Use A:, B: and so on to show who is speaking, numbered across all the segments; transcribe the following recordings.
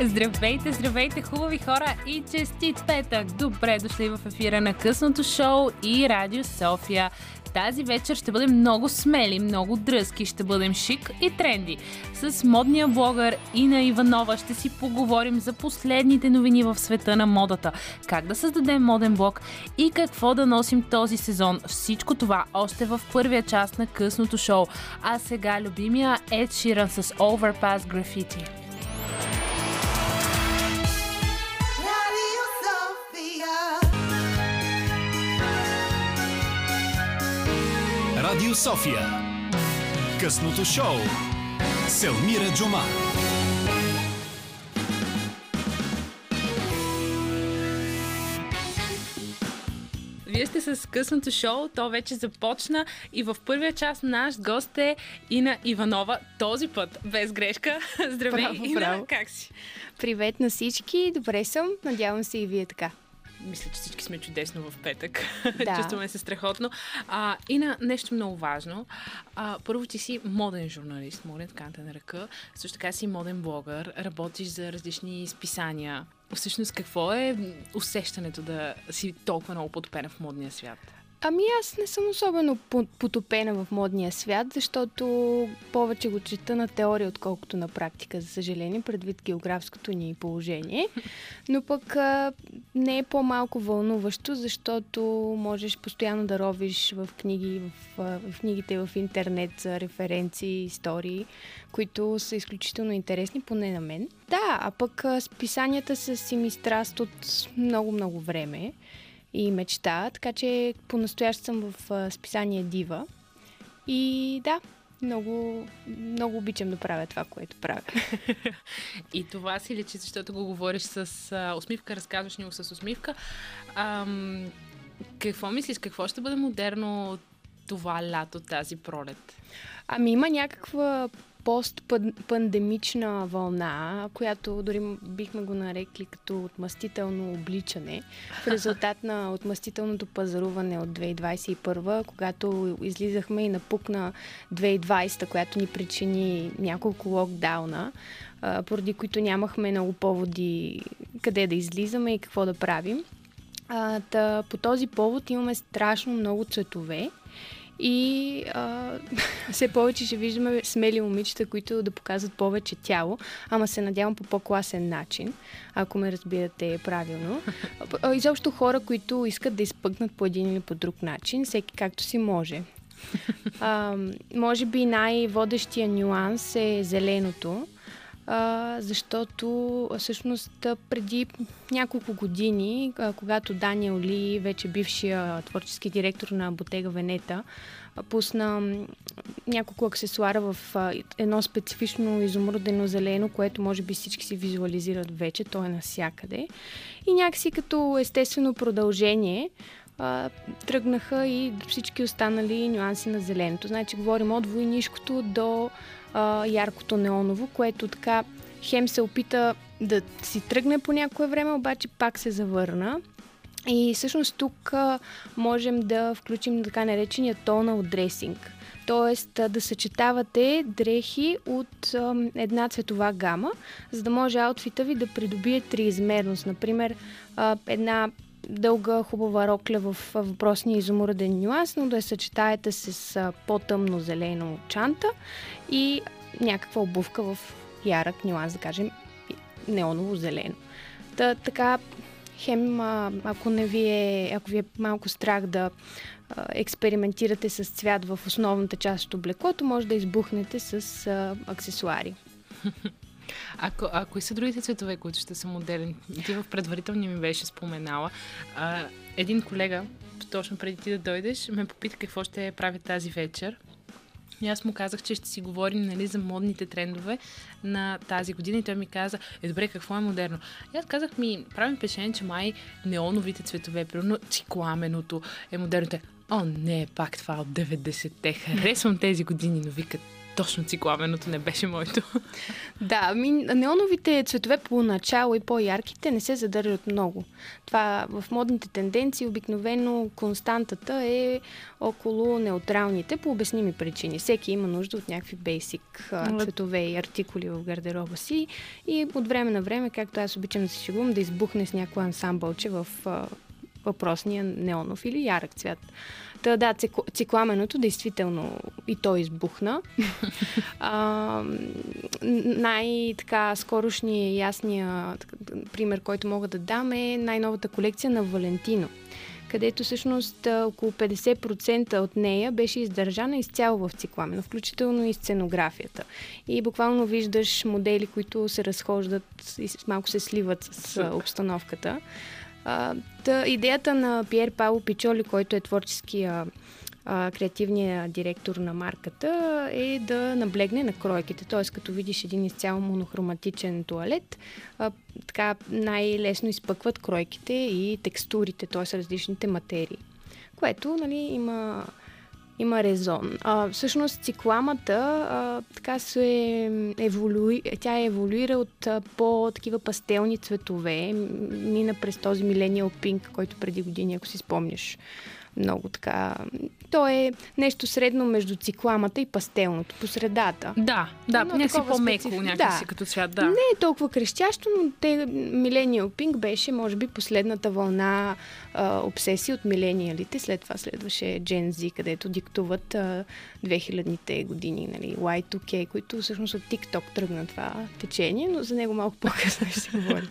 A: Здравейте, здравейте, хубави хора и честит петък! Добре дошли в ефира на късното шоу и Радио София. Тази вечер ще бъдем много смели, много дръзки, ще бъдем шик и тренди. С модния блогър Ина Иванова ще си поговорим за последните новини в света на модата, как да създадем моден блог и какво да носим този сезон. Всичко това още в първия част на късното шоу. А сега любимия Ed Sheeran с Overpass Graffiti.
B: Радио София. Късното шоу. Селмира Джума.
A: Вие сте с късното шоу, то вече започна и в първия част наш гост е Ина Иванова. Този път без грешка. Здравей,
C: Браво,
A: Ина,
C: браво.
A: как си?
C: Привет на всички, добре съм, надявам се и вие така.
A: Мисля, че всички сме чудесно в петък.
C: Да.
A: Чувстваме се страхотно. А, и на нещо много важно. А, първо, ти си моден журналист, моден така да те нарека. Също така си моден блогър, работиш за различни списания. Всъщност, какво е усещането да си толкова много потопена в модния свят?
C: Ами аз не съм особено по- потопена в модния свят, защото повече го чета на теория, отколкото на практика, за съжаление, предвид географското ни положение. Но пък а, не е по-малко вълнуващо, защото можеш постоянно да ровиш в книги, в, в книгите в интернет за референции, истории, които са изключително интересни, поне на мен. Да, а пък а, списанията са си ми страст от много-много време и мечта, така че по-настоящ съм в а, списание Дива. И да, много, много обичам да правя това, което правя.
A: И това си лечи, защото го говориш с а, усмивка, разказваш ни го с усмивка. Ам, какво мислиш, какво ще бъде модерно това лято, тази пролет?
C: Ами има някаква постпандемична вълна, която дори бихме го нарекли като отмъстително обличане, в резултат на отмъстителното пазаруване от 2021, когато излизахме и напукна 2020, която ни причини няколко локдауна, поради които нямахме много поводи къде да излизаме и какво да правим. По този повод имаме страшно много цветове и а, все повече ще виждаме смели момичета, които да показват повече тяло, ама се надявам по по-класен начин, ако ме разбирате правилно. Изобщо хора, които искат да изпъкнат по един или по друг начин, всеки както си може. А, може би най-водещия нюанс е зеленото, а, защото всъщност преди няколко години, а, когато Даниел Ли, вече бившия творчески директор на Ботега Венета, пусна няколко аксесуара в а, едно специфично изумрудено зелено, което може би всички си визуализират вече, то е навсякъде. И някакси като естествено продължение а, тръгнаха и всички останали нюанси на зеленото. Значи говорим от войнишкото до а, яркото неоново, което така хем се опита да си тръгне по някое време, обаче пак се завърна. И всъщност тук а, можем да включим така наречения тонал дресинг. Тоест да съчетавате дрехи от а, една цветова гама, за да може аутфита ви да придобие триизмерност. Например, а, една дълга хубава рокля в въпросния изумруден нюанс, но да я съчетаете с по-тъмно зелено чанта и някаква обувка в ярък нюанс, да кажем неоново зелено. Та, така, хем, ако не ви е, ако ви е малко страх да експериментирате с цвят в основната част от облеклото, може да избухнете с аксесуари.
A: Ако, а кои са другите цветове, които ще са модерни? Ти в предварителния ми беше споменала. А, един колега, точно преди ти да дойдеш, ме попита какво ще прави тази вечер. И аз му казах, че ще си говорим нали, за модните трендове на тази година и той ми каза, е добре, какво е модерно? И аз казах ми, правим впечатление, че май неоновите цветове, примерно цикламеното е модерно. Те, О, не, пак това от 90-те. Харесвам тези години, но викат, точно цикламеното не беше моето.
C: Да, ми, неоновите цветове по-начало и по-ярките не се задържат много. Това в модните тенденции обикновено константата е около неутралните по обясними причини. Всеки има нужда от някакви бейсик цветове и артикули в гардероба си и от време на време, както аз обичам да се шегувам, да избухне с някой ансамбълче в въпросния неонов или ярък цвят. Та, да, цикламеното действително и то избухна. а, най-така скорошния ясния пример, който мога да дам е най-новата колекция на Валентино където всъщност около 50% от нея беше издържана изцяло в цикламено, включително и сценографията. И буквално виждаш модели, които се разхождат и малко се сливат с обстановката. А, та, идеята на Пьер Пауло Пичоли, който е творческия а, креативният директор на марката е да наблегне на кройките. Т.е. като видиш един изцяло монохроматичен туалет, а, така най-лесно изпъкват кройките и текстурите, т.е. различните материи. Което нали, има има резон. А, всъщност цикламата а, така се еволюи, тя е еволюира от а, по-такива пастелни цветове. Мина през този милениал пинк, който преди години, ако си спомняш, много така... То е нещо средно между цикламата и пастелното, по средата.
A: Да, да, но някакси по-меко, специф... някакси да. като цвят, да.
C: Не е толкова крещящо, но те, Millennial Pink беше, може би, последната вълна а, обсесии от милениалите. След това следваше Gen Z, където диктуват а, 2000-те години, нали, Y2K, които всъщност от TikTok тръгна това течение, но за него малко по-късно ще се говори.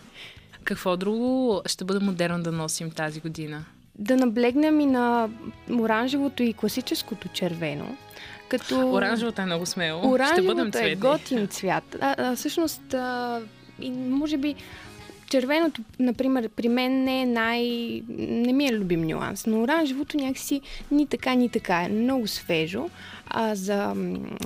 A: Какво друго ще бъде модерно да носим тази година?
C: Да наблегнем и на оранжевото и класическото червено.
A: Като... Оранжевото е много смело. Оранжевото Ще бъдем
C: е готин цвят. А, а, всъщност, а, и може би червеното, например, при мен не е най... не ми е любим нюанс, но оранжевото някакси ни така, ни така е. Много свежо. А за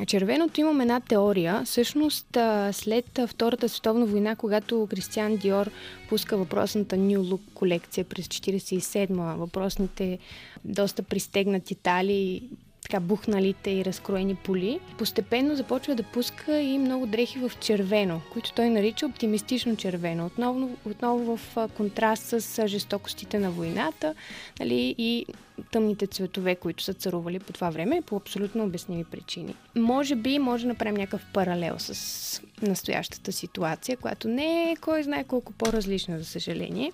C: червеното имам една теория. Всъщност, след Втората световна война, когато Кристиан Диор пуска въпросната New Look колекция през 47-ма, въпросните доста пристегнати тали, така бухналите и разкроени поли, постепенно започва да пуска и много дрехи в червено, които той нарича оптимистично червено. Отново, отново в контраст с жестокостите на войната нали, и тъмните цветове, които са царували по това време, по абсолютно обясними причини. Може би може да направим някакъв паралел с настоящата ситуация, която не е кой знае колко по-различна, за съжаление.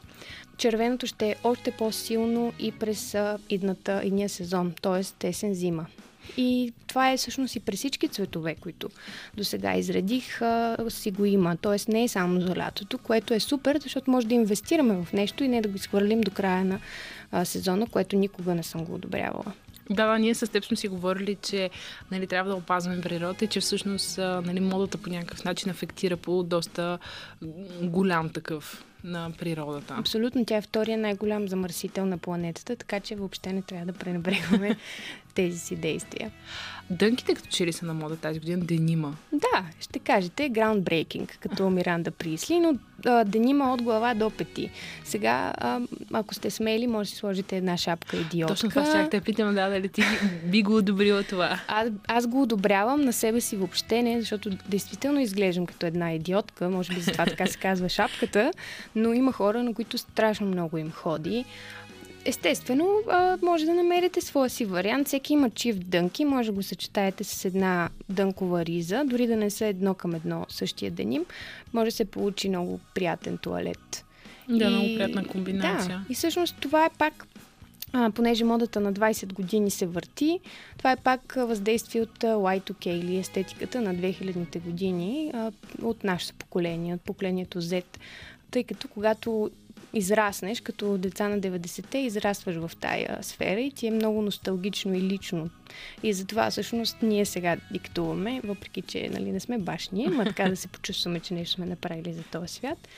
C: Червеното ще е още по-силно и през идната, идния сезон, т.е. тесен-зима. И това е всъщност и при всички цветове, които до сега изредих, си го има. Тоест не е само за лятото, което е супер, защото може да инвестираме в нещо и не да го изхвърлим до края на а, сезона, което никога не съм го одобрявала.
A: Да, да, ние с теб сме си говорили, че нали, трябва да опазваме природата и че всъщност нали, модата по някакъв начин афектира по доста голям такъв на природата.
C: Абсолютно, тя е втория най-голям замърсител на планетата, така че въобще не трябва да пренебрегваме тези си действия.
A: Дънките като че ли са на мода тази година? Денима.
C: Да, ще кажете groundbreaking, като Миранда Присли, но а, денима от глава до пети. Сега, а, ако сте смели, може да сложите една шапка идиотка.
A: Точно това ще те питам, да, дали ти би го одобрила това.
C: Аз, аз го одобрявам на себе си въобще не, защото действително изглеждам като една идиотка, може би затова така се казва шапката, но има хора, на които страшно много им ходи естествено, а, може да намерите своя си вариант. Всеки има чиф дънки, може да го съчетаете с една дънкова риза, дори да не са едно към едно същия деним. Може да се получи много приятен туалет.
A: Да, и, много приятна комбинация.
C: Да, и всъщност това е пак а, понеже модата на 20 години се върти, това е пак въздействие от Y2K или естетиката на 2000-те години а, от нашето поколение, от поколението Z. Тъй като когато израснеш, като деца на 90-те, израстваш в тая сфера и ти е много носталгично и лично. И затова всъщност ние сега диктуваме, въпреки че нали, не сме башни, ма така да се почувстваме, че нещо сме направили за този свят.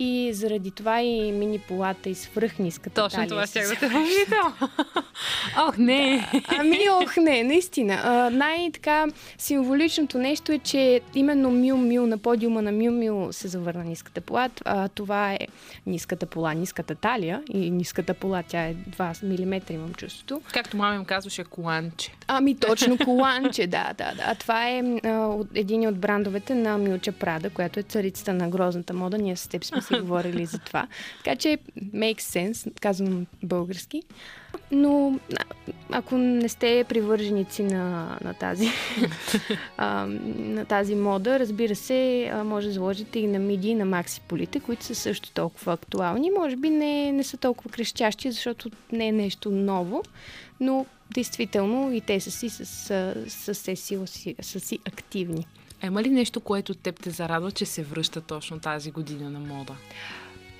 C: И заради това и мини полата и свръхниската
A: Точно талия това ще да те Ох, не!
C: Да. Ами, ох, не, наистина. А, най-така символичното нещо е, че именно Мю Мю на подиума на Мю Мю се завърна ниската пола. А, това е ниската пола, ниската талия и ниската пола, тя е 2 мм, имам чувството.
A: Както мама им казваше, коланче.
C: Ами точно коланче, да, да, да. Това е а, от, един от брандовете на Милча Прада, която е царицата на грозната мода. Ние с теб сме си говорили за това. Така че makes sense, казвам български. Но ако не сте привърженици на, на, тази, а, на тази мода, разбира се, може да заложите и на миди и на макси полите, които са също толкова актуални. Може би не, не са толкова крещящи, защото не е нещо ново, но действително и те са си с, с, с, си активни.
A: Ема ли нещо, което теб те зарадва, че се връща точно тази година на мода?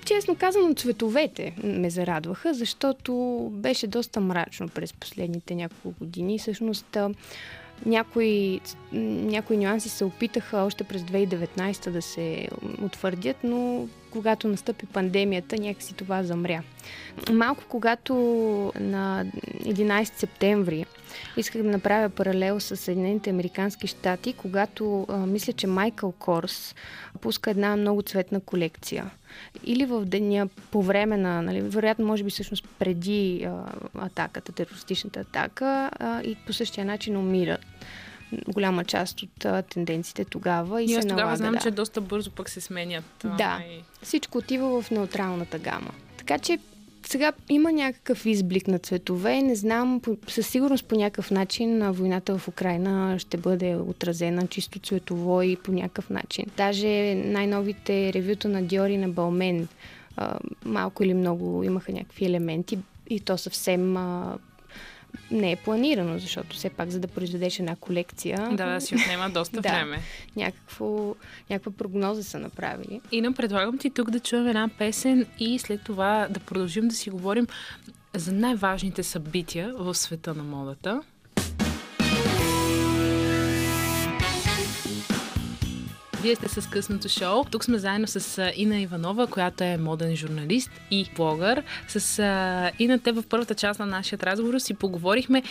C: Честно казано, цветовете ме зарадваха, защото беше доста мрачно през последните няколко години. Всъщност, някои, някои нюанси се опитаха още през 2019 да се утвърдят, но когато настъпи пандемията, някакси това замря. Малко когато на 11 септември исках да направя паралел с Съединените Американски щати, когато а, мисля, че Майкъл Корс пуска една много цветна колекция. Или в деня по време на, нали, вероятно, може би всъщност преди а, атаката, терористичната атака а, и по същия начин умират голяма част от а, тенденциите тогава. И,
A: и
C: се
A: тогава
C: налага,
A: знам,
C: да.
A: че доста бързо пък се сменят.
C: Да,
A: и...
C: всичко отива в неутралната гама. Така че сега има някакъв изблик на цветове. Не знам, със сигурност по някакъв начин войната в Украина ще бъде отразена чисто цветово и по някакъв начин. Даже най-новите ревюта на Диори на Балмен малко или много имаха някакви елементи и то съвсем не е планирано, защото все пак за да произведеш една колекция...
A: Да, да си отнема доста
C: да,
A: време.
C: Някакво, някаква прогноза са направили.
A: Ина, предлагам ти тук да чуем една песен и след това да продължим да си говорим за най-важните събития в света на модата. Вие сте с късното шоу. Тук сме заедно с Ина Иванова, която е моден журналист и блогър. С Ина те в първата част на нашия разговор си поговорихме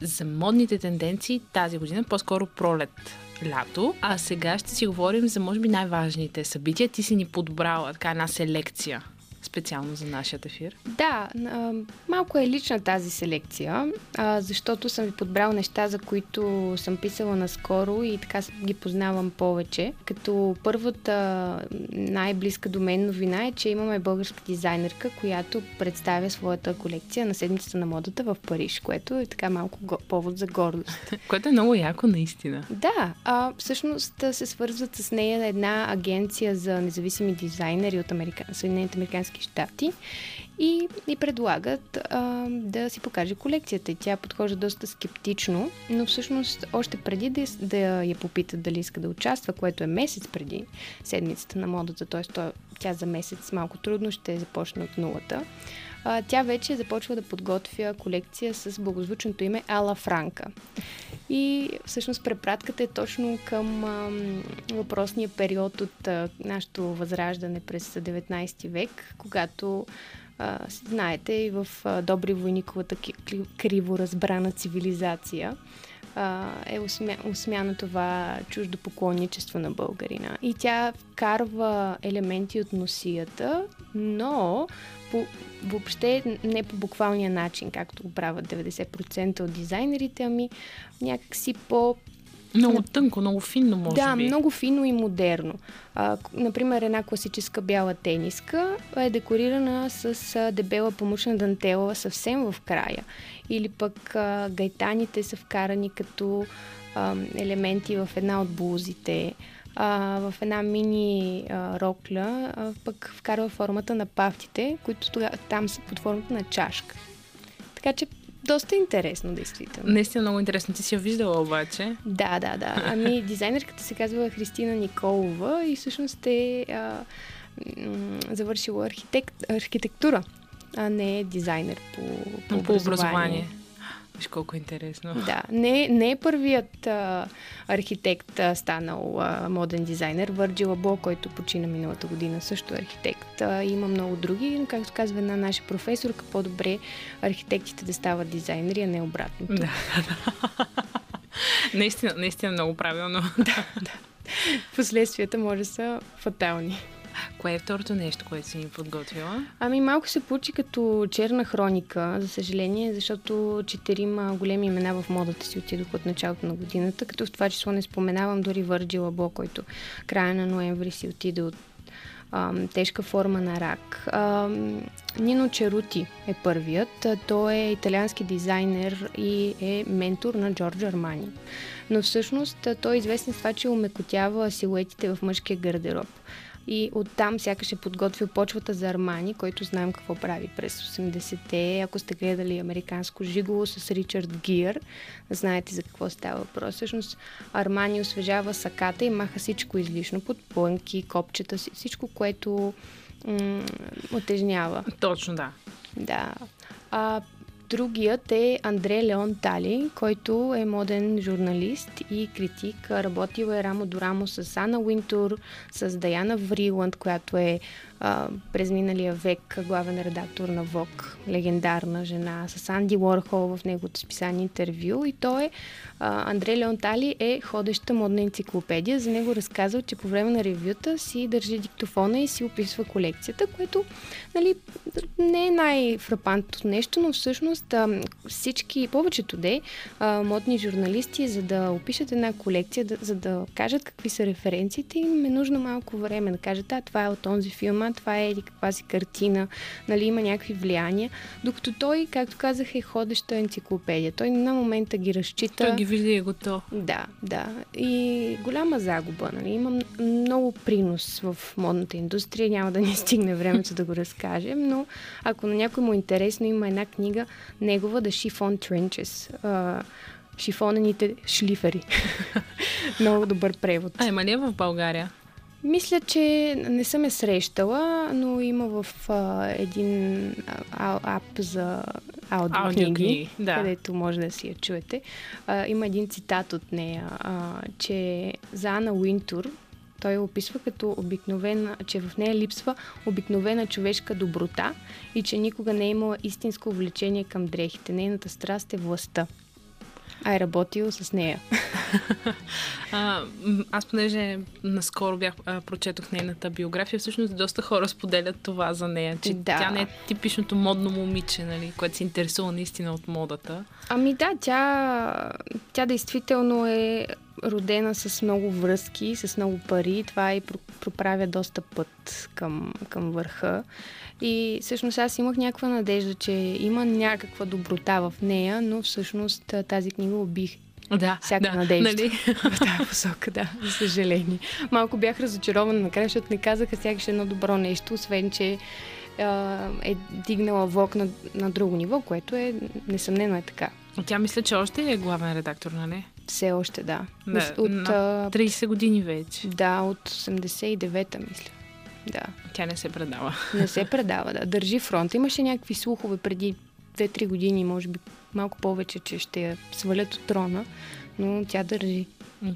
A: за модните тенденции тази година, по-скоро пролет лято. А сега ще си говорим за, може би, най-важните събития. Ти си ни подбрала така една селекция специално за нашия ефир?
C: Да, малко е лична тази селекция, защото съм ви подбрал неща, за които съм писала наскоро и така ги познавам повече. Като първата най-близка до мен новина е, че имаме българска дизайнерка, която представя своята колекция на седмицата на модата в Париж, което е така малко го- повод за гордост.
A: което е много яко, наистина.
C: Да, а, всъщност се свързват с нея една агенция за независими дизайнери от Америка... Съединените Американски щати и ни предлагат а, да си покаже колекцията. И тя подхожда доста скептично, но всъщност още преди да, да я попитат дали иска да участва, което е месец преди седмицата на модата, т.е. тя за месец малко трудно ще започне от нулата, а, тя вече започва да подготвя колекция с благозвучното име Ала Франка. И всъщност препратката е точно към а, въпросния период от а, нашето възраждане през 19 век, когато а, знаете и в а, Добри войниковата криво разбрана цивилизация а, е осмя, осмяна това чуждо поклонничество на българина. И тя вкарва елементи от носията, но по, въобще не по буквалния начин, както го правят 90% от дизайнерите, ами някакси по
A: много тънко, много финно, може
C: да,
A: би.
C: Да, много финно и модерно. А, например, една класическа бяла тениска е декорирана с а, дебела помощна дантела съвсем в края. Или пък а, гайтаните са вкарани като а, елементи в една от блузите. А, в една мини а, рокля а, пък вкарва формата на пафтите, които тога, там са под формата на чашка. Така че доста интересно, действително.
A: Наистина много интересно. Ти си я виждала обаче.
C: Да, да, да. Ами дизайнерката се казва Христина Николова и всъщност е а, м- завършила архитект, архитектура, а не дизайнер по, по, образование. по образование.
A: Виж колко е интересно.
C: Да, не, не е първият а, архитект а, станал а, моден дизайнер. Върджил Або, който почина миналата година, също е архитект. А, има много други, но както казва една наша професорка, по-добре архитектите да стават дизайнери, а не обратното.
A: Да, да. наистина, наистина много правилно.
C: да, да. Последствията може да са фатални.
A: кое е второто нещо, което си ми подготвила?
C: Ами малко се получи като черна хроника, за съжаление, защото четирима големи имена в модата си отидох от началото на годината, като в това число не споменавам дори Върджил Або, който края на ноември си отиде от тежка форма на рак. Нино Черути е първият. Той е италиански дизайнер и е ментор на Джорджо Армани. Но всъщност той е известен с това, че умекотява силуетите в мъжкия гардероб и оттам сякаш е подготвил почвата за Армани, който знаем какво прави през 80-те. Ако сте гледали американско жиголо с Ричард Гир, знаете за какво става въпрос. Всъщност Армани освежава саката и маха всичко излишно, под плънки, копчета, всичко, което м- отежнява.
A: Точно, да.
C: Да. А, Другият е Андре Леон Тали, който е моден журналист и критик. Работил е рамо до рамо с Ана Уинтур, с Даяна Вриланд, която е през миналия век главен редактор на ВОК, легендарна жена, с Анди Уорхол в неговото списание интервю. И той е, а, Андре Леонтали е ходеща модна енциклопедия. За него разказва, че по време на ревюта си държи диктофона и си описва колекцията, което нали, не е най-фрапантното нещо, но всъщност а, всички, повечето де, а, модни журналисти, за да опишат една колекция, да, за да кажат какви са референциите, им е нужно малко време да кажат, а това е от този филм, това е или каква си картина, нали, има някакви влияния, докато той, както казах, е ходеща енциклопедия. Той на момента ги разчита.
A: Той ги вижда и е готов.
C: Да, да. И голяма загуба, нали, има много принос в модната индустрия, няма да ни стигне времето да го разкажем, но ако на някой му е интересно, има една книга негова, The Chiffon Trenches. Uh, шифонените шлифери. Много добър превод.
A: А, има ли е в България?
C: Мисля, че не съм я срещала, но има в а, един а, ап за аудиокниги, аудиокниги да. където може да си я чуете. А, има един цитат от нея, а, че за Ана Уинтур, той описва като обикновена, че в нея липсва обикновена човешка доброта и че никога не е имала истинско увлечение към дрехите. Нейната страст е властта а е работил с нея.
A: а, аз понеже наскоро бях, а, прочетох нейната биография, всъщност доста хора споделят това за нея, че да. тя не е типичното модно момиче, нали, което се интересува наистина от модата.
C: Ами да, тя, тя действително е родена с много връзки, с много пари. Това и проправя доста път към, към върха. И всъщност аз имах някаква надежда, че има някаква доброта в нея, но всъщност тази книга убих
A: да,
C: всяка
A: да,
C: надежда
A: нали?
C: в тази посока, да, за съжаление. Малко бях разочарована накрая, защото не казаха сякаш едно добро нещо, освен, че е дигнала влог на, на друго ниво, което е несъмнено е така.
A: Тя мисля, че още е главен редактор, нали?
C: Все още, да.
A: да от, на 30 години вече.
C: Да, от 89-та, мисля. Да.
A: Тя не се предава.
C: Не се предава, да. Държи фронт. Имаше някакви слухове преди 2-3 години, може би малко повече, че ще я свалят от трона, но тя държи.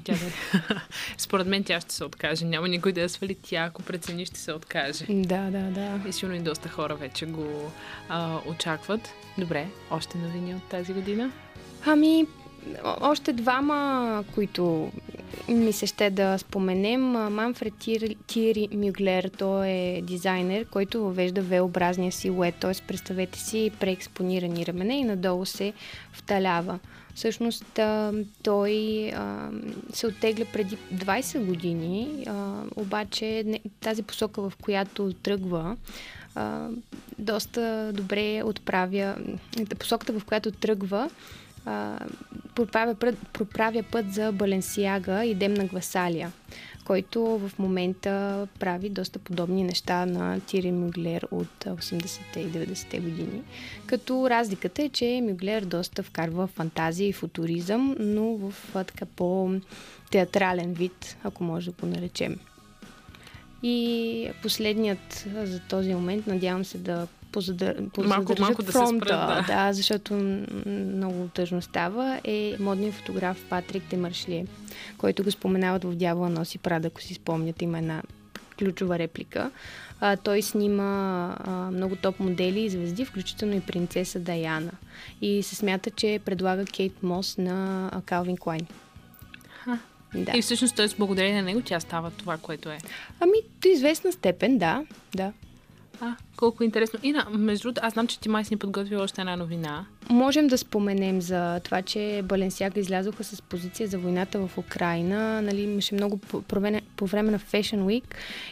A: Тя да... Според мен тя ще се откаже. Няма никой да я свали. Тя, ако прецени, ще се откаже.
C: Да, да, да.
A: И сигурно и доста хора вече го а, очакват. Добре, още новини от тази година?
C: Ами, още двама, които ми се ще да споменем. Манфред Тири Мюглер, той е дизайнер, който въвежда V-образния силует, т.е. представете си преекспонирани рамене и надолу се вталява. Всъщност той се оттегля преди 20 години, обаче тази посока, в която тръгва, доста добре отправя, посоката, в която тръгва, проправя, проправя път за Баленсиага и Демна Гвасалия, който в момента прави доста подобни неща на Тири Мюглер от 80-те и 90-те години. Като разликата е, че Мюглер доста вкарва фантазия и футуризъм, но в така по-театрален вид, ако може да го наречем. И последният за този момент, надявам се да позадър...
A: малко, малко да фронта, се спрат,
C: да. да, защото много тъжно става, е модният фотограф Патрик Демаршлие, който го споменават в Дявола носи Прада, ако си спомняте, има една ключова реплика. А, той снима а, много топ модели и звезди, включително и принцеса Даяна. И се смята, че предлага Кейт Мос на Калвин Клайн. Да.
A: И всъщност, т.е. благодарение на него тя става това, което е.
C: Ами, до известна степен, да. да.
A: А, колко интересно. Ина, между другото, аз знам, че ти май си ни подготвила още една новина.
C: Можем да споменем за това, че Баленсяга излязоха с позиция за войната в Украина. Нали, имаше много по, време, по време на Fashion Week.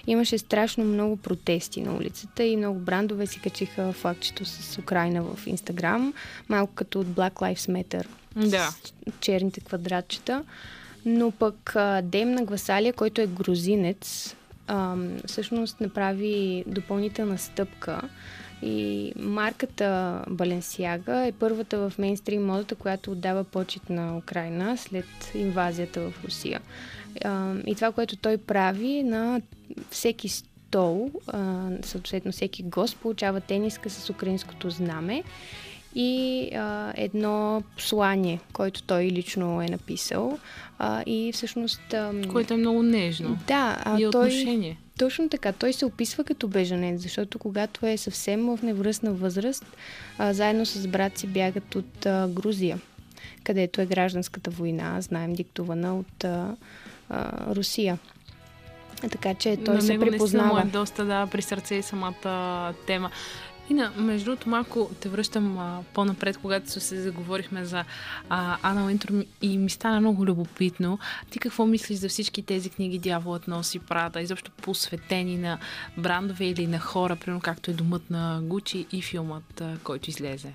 C: Имаше страшно много протести на улицата и много брандове си качиха флагчето с Украина в Инстаграм. Малко като от Black Lives Matter.
A: Да.
C: С черните квадратчета. Но пък Дем на Гвасалия, който е грузинец, ам, всъщност направи допълнителна стъпка и марката Баленсиага е първата в мейнстрим модата, която отдава почет на Украина след инвазията в Русия. Ам, и това, което той прави на всеки стол, а, съответно всеки гост получава тениска с украинското знаме и а, едно послание, което той лично е написал. А, и всъщност... А,
A: Което е много нежно.
C: Да, а
A: и
C: той...
A: отношение.
C: Точно така. Той се описва като бежанец, защото когато е съвсем в невръстна възраст, а, заедно с брат си бягат от а, Грузия, където е гражданската война, знаем, диктувана от а, а, Русия. Така че той
A: На
C: се
A: него наистина
C: припознава.
A: му е доста да, при сърце и самата тема. Ина, между другото, малко те връщам а, по-напред, когато се заговорихме за а, Ана и ми стана много любопитно. Ти какво мислиш за всички тези книги Дяволът носи Прада, изобщо посветени на брандове или на хора, примерно както е Домът на Гучи и филмът, а, който излезе?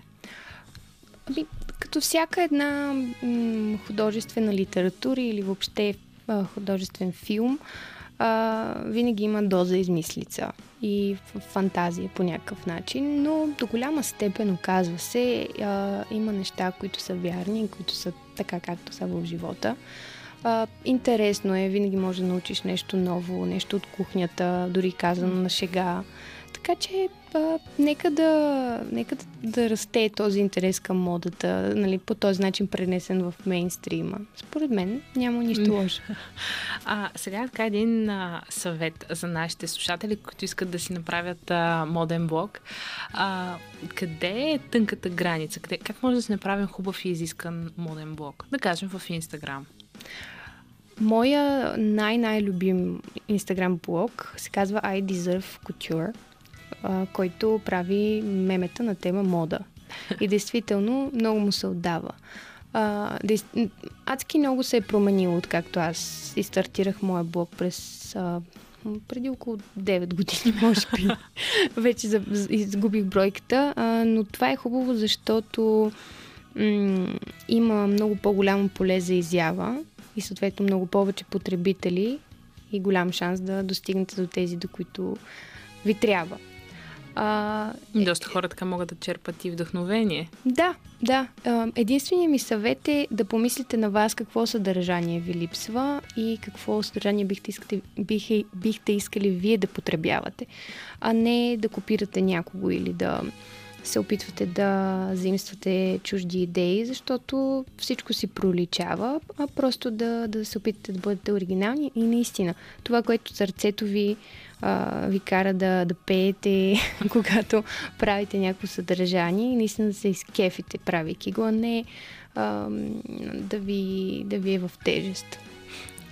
C: Ами, като всяка една м- художествена литература или въобще а, художествен филм, а, винаги има доза измислица и фантазия по някакъв начин, но до голяма степен оказва се, а, има неща, които са вярни, които са така както са в живота. А, интересно е, винаги може да научиш нещо ново, нещо от кухнята, дори казано на шега. Така че а, нека, да, нека да, да расте този интерес към модата, нали, по този начин пренесен в мейнстрима. Според мен няма нищо лошо.
A: А, сега така един а, съвет за нашите слушатели, които искат да си направят а, моден блог. А, къде е тънката граница? Къде, как може да си направим хубав и изискан моден блог? Да кажем в Инстаграм.
C: Моя най-най-любим инстаграм блог се казва I Deserve Couture, който прави мемета на тема мода. И действително много му се отдава. Адски много се е променило, откакто аз изстартирах моя блог през преди около 9 години, може би. Вече изгубих бройката, но това е хубаво, защото има много по-голямо поле за изява и съответно много повече потребители и голям шанс да достигнете до тези, до които ви трябва. А,
A: Доста хора така могат да черпат и вдъхновение.
C: да, да. Единственият ми съвет е да помислите на вас какво съдържание ви липсва и какво съдържание бихте искали, бихте, бихте искали вие да потребявате, а не да копирате някого или да се опитвате да заимствате чужди идеи, защото всичко си проличава, а просто да, да се опитате да бъдете оригинални и наистина това, което сърцето ви а, ви кара да, да пеете, когато правите някакво съдържание и наистина да се изкефите, правейки го, а не а, да, ви, да ви е в тежест.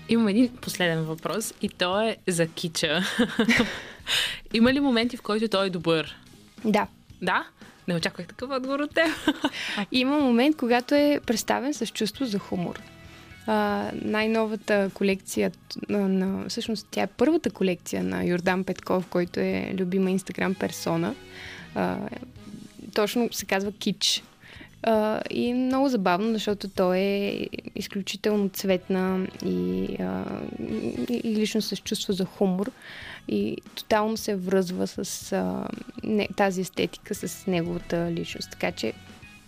A: Имам един последен въпрос и то е за кича. Има ли моменти, в които той е добър?
C: Да.
A: Да? Не очаквах такъв отговор от теб.
C: Има момент, когато е представен с чувство за хумор. А, най-новата колекция, на, на, всъщност тя е първата колекция на Йордан Петков, който е любима инстаграм персона. А, точно се казва Кич. А, и много забавно, защото той е изключително цветна и, а, и, лично с чувство за хумор. И тотално се връзва с а, не, тази естетика, с неговата личност. Така че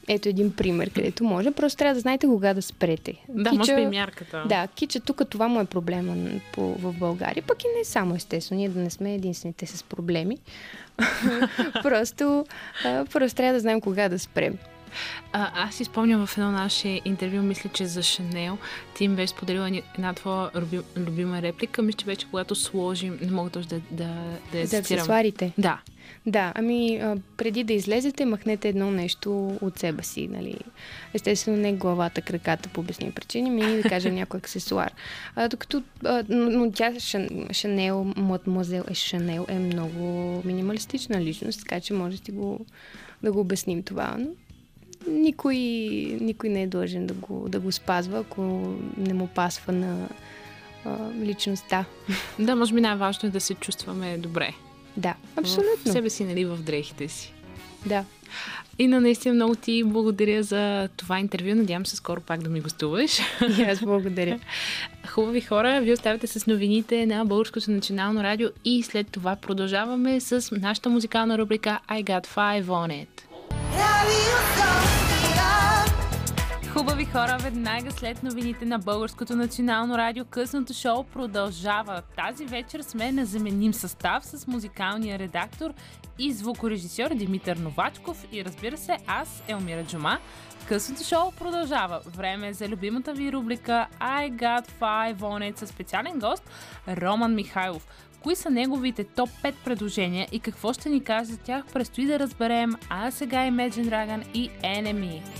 C: ето един пример, където може. Просто трябва да знаете кога да спрете.
A: Да, може би мярката.
C: Да, кича тук това му е проблема по, в България, пък и не само естествено. Ние да не сме единствените с проблеми. просто, а, просто трябва да знаем кога да спрем.
A: А, аз си спомням в едно наше интервю, мисля, че за Шанел, ти им беше споделила една твоя люби- любима реплика. Мисля, че беше когато сложим, не мога точно да, да, да я
C: За аксесуарите.
A: Да.
C: Да, ами а, преди да излезете, махнете едно нещо от себе си, нали. Естествено не главата, краката по обясни причини, ми да кажем някой аксесуар. А, докато, а, но, но тя Шан, Шанел, мадемуазел е Шанел, е много минималистична личност, така че може да го, да го обясним това. Но никой, никой не е длъжен да го, да го спазва, ако не му пасва на а, личността.
A: Да, може би най-важно е да се чувстваме добре.
C: Да,
A: В
C: абсолютно.
A: себе си, нали, в дрехите си.
C: Да.
A: И на наистина много ти благодаря за това интервю. Надявам се скоро пак да ми гостуваш.
C: И аз благодаря.
A: Хубави хора, вие оставате с новините на Българското национално радио и след това продължаваме с нашата музикална рубрика I Got Five On It. Хубави хора, веднага след новините на Българското национално радио късното шоу продължава. Тази вечер сме на заменим състав с музикалния редактор и звукорежисьор Димитър Новачков и разбира се аз, Елмира Джума. Късното шоу продължава. Време е за любимата ви рубрика I Got Five On It със специален гост Роман Михайлов. Кои са неговите топ 5 предложения и какво ще ни каже за тях предстои да разберем, а сега Imagine Dragon и Enemy.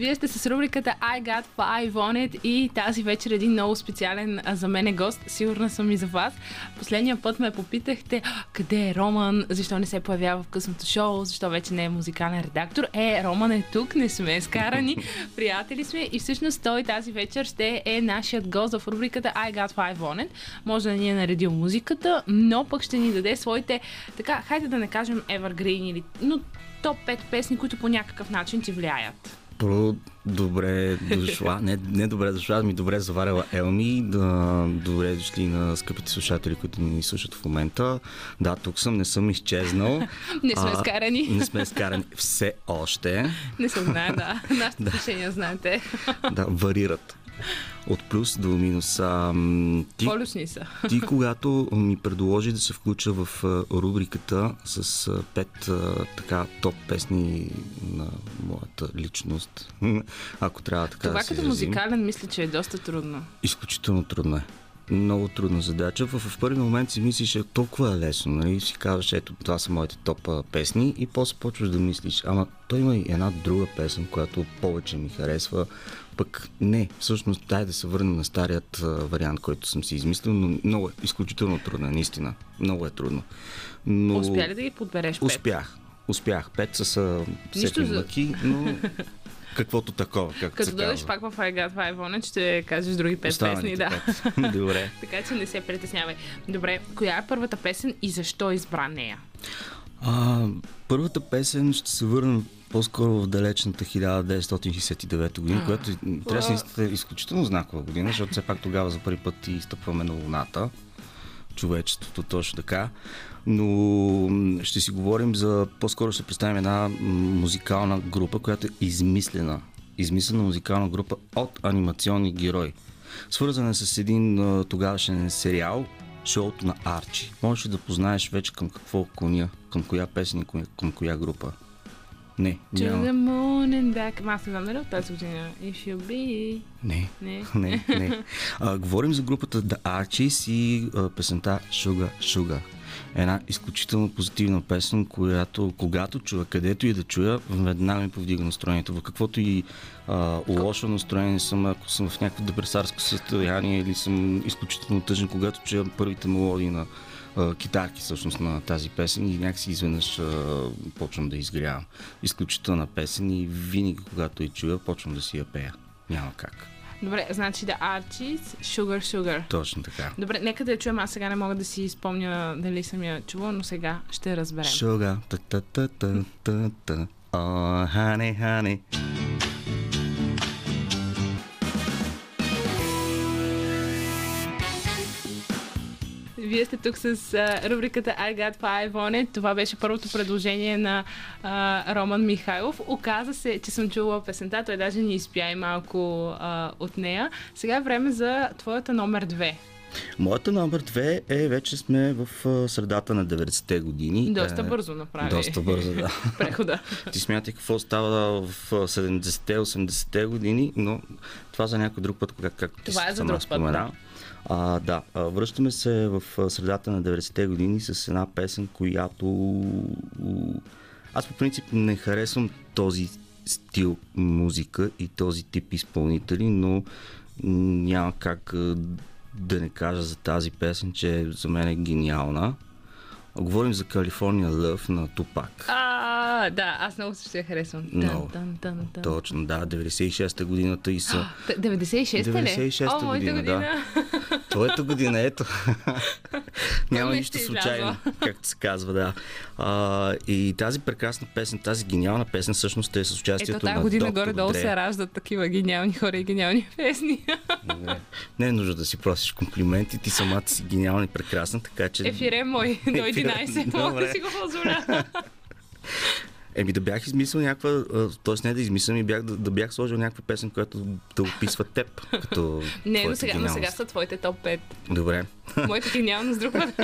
A: Вие сте с рубриката I Got Five On It и тази вечер един много специален за мен е гост. Сигурна съм и за вас. Последния път ме попитахте «А, къде е Роман, защо не се появява в късното шоу, защо вече не е музикален редактор. Е, Роман е тук, не сме скарани, приятели сме и всъщност той тази вечер ще е нашият гост в рубриката I Got Five On It. Може да ни е наредил музиката, но пък ще ни даде своите, така, хайде да не кажем evergreen или, но топ 5 песни, които по някакъв начин ти влияят.
D: Първо, добре дошла. Не, не добре дошла, ами добре заварила Елми. Да, добре дошли на скъпите слушатели, които ни слушат в момента. Да, тук съм, не съм изчезнал.
A: Не сме
D: А,
A: скарани.
D: Не сме скарани все още.
A: Не се знае, да. Нашите решения знаете.
D: Да, варират. От плюс до минус. А, ти,
A: Полюсни са.
D: ти, когато ми предложи да се включа в рубриката с пет така топ песни на моята личност, ако трябва така
A: Това
D: да
A: като
D: изразим.
A: музикален мисля, че е доста трудно.
D: Изключително трудно е. Много трудна задача. В, в първи момент си мислиш, е толкова е лесно. Нали? Си казваш, ето това са моите топ песни и после почваш да мислиш, ама той има и една друга песен, която повече ми харесва. Пък не, всъщност дай да се върнем на старият вариант, който съм си измислил, но много е изключително трудно, е, наистина. Много е трудно. Но...
A: Успя ли да ги подбереш пет?
D: Успях. Успях. Пет са всеки
A: за-
D: мъки, но каквото такова, както
A: Като дойдеш пак в I Got Five On ще кажеш други пет песни.
D: Останалите
A: Да.
D: пет. Добре.
A: така че не се притеснявай. Добре, коя е първата песен и защо избра нея?
D: А, първата песен ще се върнем по-скоро в далечната 1969 година, се истина е изключително знакова година, защото все пак тогава за първи път и стъпваме на Луната. Човечеството точно така. Но ще си говорим за... По-скоро ще представим една музикална група, която е измислена. Измислена музикална група от анимационни герои. Свързана е с един тогавашен сериал, шоуто на Арчи. Можеш да познаеш вече към какво коня, към коя песен и към коя група? Не,
A: To
D: няма.
A: the moon and back. Ама Аз не знам дали от тази година. If you be...
D: Не.
A: Не.
D: Не, не. А, говорим за групата The Archies и а, песента Sugar Sugar. Една изключително позитивна песен, която когато чуя, където и да чуя, веднага ми повдига настроението. В каквото и а, лошо настроение съм, ако съм в някакво депресарско състояние или съм изключително тъжен, когато чуя първите мелодии на а, китарки всъщност на тази песен и някакси изведнъж а, почвам да изгрявам. Изключителна песен и винаги когато я чуя, почвам да си я пея. Няма как.
A: Добре, значи да Archies, Sugar Sugar.
D: Точно така.
A: Добре, нека да я чуем. Аз сега не мога да си спомня дали съм я чула, но сега ще разберем.
D: Sugar, та та та та та та Oh, honey, honey.
A: Вие сте тук с а, рубриката I Got Five on It. Това беше първото предложение на а, Роман Михайлов. Оказа се, че съм чула песента. Той даже ни изпя и малко а, от нея. Сега е време за твоята номер две.
D: Моята номер две е вече сме в средата на 90-те години.
A: Доста
D: Е,
A: бързо направи.
D: Доста бързо, да.
A: Прехода.
D: Ти смятай какво става в а, 70-те, 80-те години, но това за някой друг път, как, както ти
A: Това е за друг път,
D: спомена. А, да, връщаме се в средата на 90-те години с една песен, която аз по принцип не харесвам този стил музика и този тип изпълнители, но няма как да не кажа за тази песен, че за мен е гениална. Говорим за California Love на Тупак.
A: А, да, аз много също я харесвам. Тън, тън, тън, тън.
D: Точно, да, 96-та годината и са.
A: Т- 96-та ли?
D: 96-та
A: О,
D: година, да. Твоята година, ето. Няма
A: не
D: нищо случайно, както се казва, да. А, и тази прекрасна песен, тази гениална песен, всъщност е с участието
A: Ето тази
D: на
A: година горе-долу се раждат такива гениални хора и гениални песни.
D: Добре. Не е нужно да си просиш комплименти, ти самата си гениална и прекрасна, така че...
A: Ефир е мой до
D: Ефир е-
A: 11. Мога да си го позволя.
D: Еми да бях измислил някаква, т.е. не да измислям, и бях, да, да бях сложил някаква песен, която да описва теб, като
A: Не, но сега, но сега са твоите топ 5.
D: Добре,
A: Моята гениалност друг път.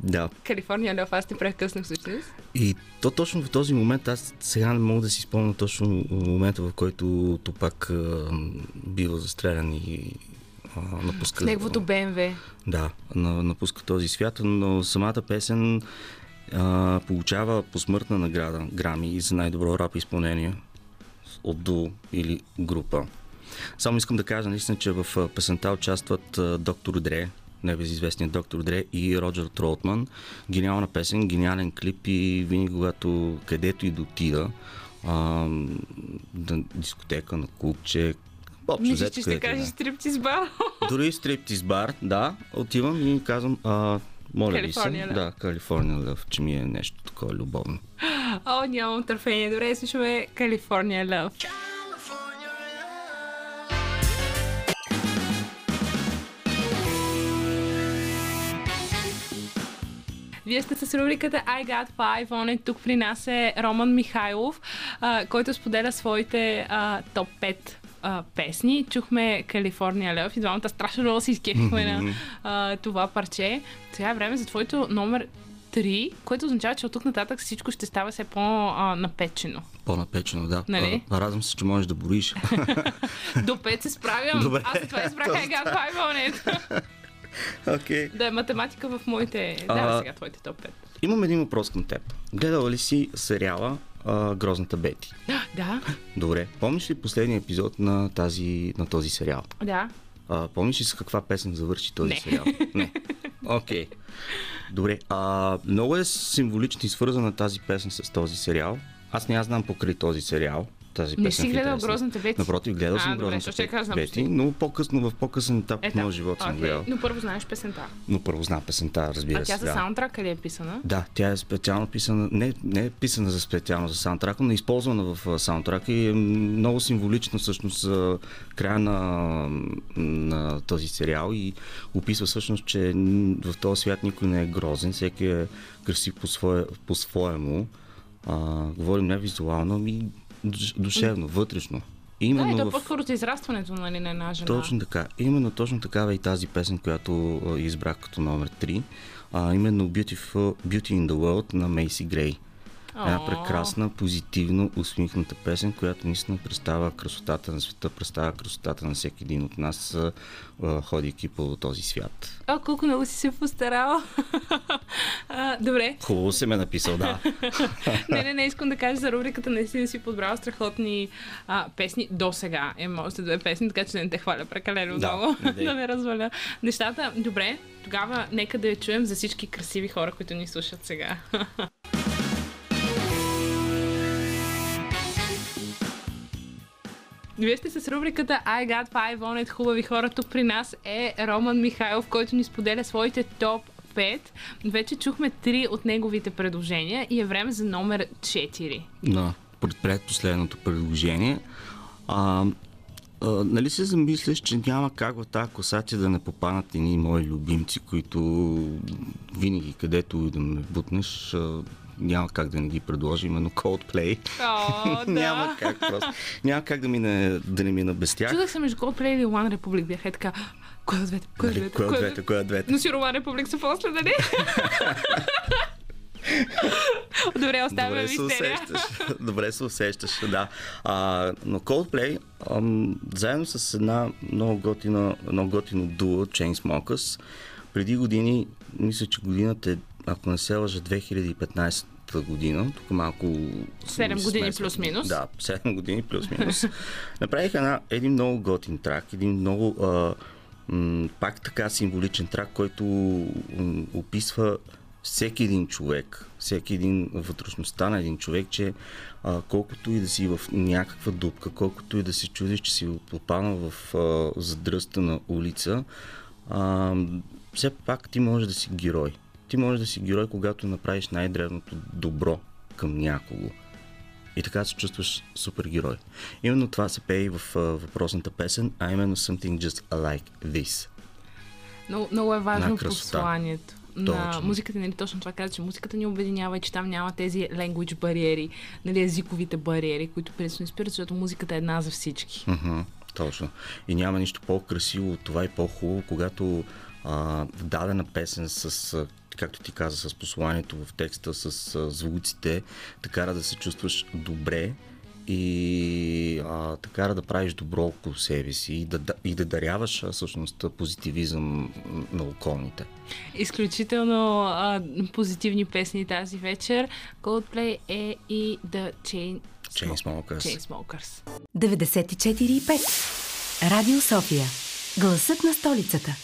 D: да.
A: Калифорния Лев, аз те прекъснах всъщност.
D: И то точно в този момент, аз сега не мога да си спомня точно момента, в който Топак а, бива застрелян и а, напуска...
A: С неговото БМВ.
D: Да, на, напуска този свят, но самата песен а, получава посмъртна награда Грами за най-добро рап изпълнение от дуо или група. Само искам да кажа наистина, че в песента участват доктор Дре, небезизвестният доктор Дре и Роджер Тролтман. Гениална песен, гениален клип и винаги когато където и да отида, а, на дискотека, на клубче, общо
A: Мислиш, че ще
D: и да е.
A: кажеш стриптиз бар.
D: дори стриптиз бар, да, отивам и казвам, а, моля ви се, да, Калифорния Лъв, че ми е нещо такова любовно.
A: О, нямам търпение. Добре, слушаме Калифорния Лъв. Вие сте с рубриката I Got Five on it. Тук при нас е Роман Михайлов, а, който споделя своите а, топ 5 а, песни. Чухме Калифорния Лъв и двамата страшно много се изкефихме на а, това парче. Сега е време за твоето номер 3, което означава, че от тук нататък всичко ще става все по-напечено.
D: По-напечено, да.
A: Нали?
D: А, радвам се, че можеш да бориш.
A: До 5 се справям.
D: Добре.
A: Аз за това избрах on it.
D: Окей.
A: да е математика в моите... Да, сега твоите топ 5.
D: Имам един въпрос към теб. Гледала ли си сериала а, Грозната Бети?
A: Да,
D: Добре. Помниш ли последния епизод на, тази, на този сериал?
A: да.
D: А, помниш ли с каква песен завърши този
A: Не.
D: сериал? Не. Окей. Добре. А, много е символична и свързана тази песен с този сериал. Аз не я знам покрай този сериал. Тази
A: Не
D: песен
A: си
D: в
A: гледал
D: на-
A: Грозната Бети?
D: Напротив, гледал
A: А,
D: съм
A: добре,
D: Грозната Бети, но по-късно, в по-късен етап
A: Е,
D: в моя живот съм гледал.
A: Но първо знаеш песента.
D: Но първо знам песента, разбира
A: А
D: се.
A: тя за
D: да.
A: саундтрака ли е писана?
D: Да, тя е специално писана, не, не е писана за специално за саундтрака, но е използвана в а, саундтрака и е много символична всъщност за края на, на този сериал и описва всъщност, че в този свят никой не е грозен, всеки е красив по, свое, по своему. А, говорим не визуално, ами душевно, вътрешно.
A: Да, и
D: Именно
A: то е
D: в...
A: по-скоро за израстването нали, на една жена.
D: Точно така. Именно точно такава е и тази песен, която избрах като номер 3. А, именно Beautiful, Beauty in the World на Мейси Грей. Една прекрасна, позитивно усмихната песен, която наистина представя красотата на света, представя красотата на всеки един от нас, а, а, ходейки по този свят.
A: О, колко много си се постарала. а, добре.
D: Хубаво се ме написал, да.
A: Не, не, не искам да кажа за рубриката. Наистина си подбрала страхотни а, песни до сега. Е, може да две песни, така че не те хваля прекалено
D: Да,
A: много. да не разваля нещата. Добре, тогава нека да я чуем за всички красиви хора, които ни слушат сега. Вие сте с рубриката I Got Five on it. Хубави хора. Тук при нас е Роман Михайлов, който ни споделя своите топ 5. Вече чухме три от неговите предложения и е време за номер 4.
D: на предпредпоследното предложение. А, А, нали се замисляш, че няма как в тази класация да не попаднат едни мои любимци, които винаги където и да ме бутнеш, а, няма как да не ги предложи, именно Coldplay.
A: О,
D: няма как просто. Няма как да, мине, да не мина без тях.
A: Чудах се между Coldplay или One Republic. Бях е така, кой от двете? Кой от
D: Нали,
A: двете?
D: кой от двете? Кой от двете?
A: Но си One Republic са после, нали? Добре, оставяме
D: Добре се усещаш. Добре се усещаш, да. А, но Coldplay, ам, заедно с една много готина, много готино дуо, Chainsmokers, преди години, мисля, че годината е, ако не се лъжа, 2015 година, тук малко...
A: Седем
D: се
A: години
D: смесват.
A: плюс-минус.
D: Да, 7 години плюс-минус. Направиха една, един много готин трак, един много а, м, пак така символичен трак, който м, описва всеки един човек, всеки един вътрешността на един човек, че а, колкото и да си в някаква дупка, колкото и да се чудиш, че си попаднал в а, задръстана улица, а, все пак ти можеш да си герой. Ти можеш да си герой, когато направиш най-древното добро към някого. И така се чувстваш супергерой. Именно това се пее и в а, въпросната песен, а именно Something Just Like This.
A: Много, много е важно посланието. На
D: Точно.
A: музиката, нали, точно това каза, че музиката ни обединява и че там няма тези language бариери, нали, езиковите бариери, които принципно спират, защото музиката е една за всички.
D: Мгм, точно. И няма нищо по-красиво от това и по-хубаво, когато а, дадена песен с, както ти каза, с посланието в текста, с а, звуците, те кара да се чувстваш добре и а, те кара да правиш добро около себе си и да, да, и да даряваш всъщност позитивизъм на околните.
A: Изключително а, позитивни песни тази вечер. Coldplay е и The Chain...
D: Chainsmokers.
A: Chainsmokers.
E: 94,5. Радио София. Гласът на столицата.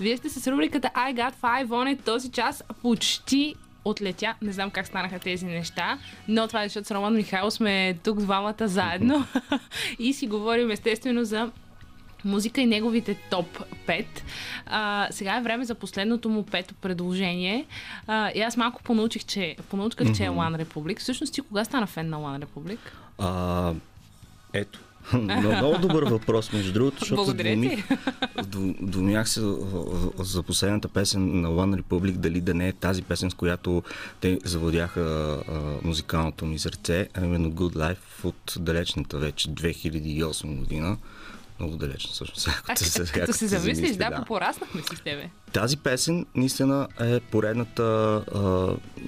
A: Вие сте с рубриката I Got Five on it. Този час почти отлетя. Не знам как станаха тези неща, но това е защото с Роман Михайлов сме тук двамата заедно и си говорим естествено за музика и неговите топ 5. А, сега е време за последното му пето предложение. А, и аз малко понаучих, че, понаучих, че е One Republic. Всъщност ти кога стана фен на One Republic?
D: А, ето. Но много добър въпрос, между другото, защото
A: Благодаря
D: двумих, двумях се за последната песен на One Republic, дали да не е тази песен, с която те завладяха а, музикалното ми сърце, а именно Good Life от далечната вече 2008 година. Много далечно всъщност. ако
A: А,
D: те
A: като
D: ако
A: се замислиш,
D: замислиш,
A: да, пораснахме си с тебе.
D: тази песен наистина е поредната а,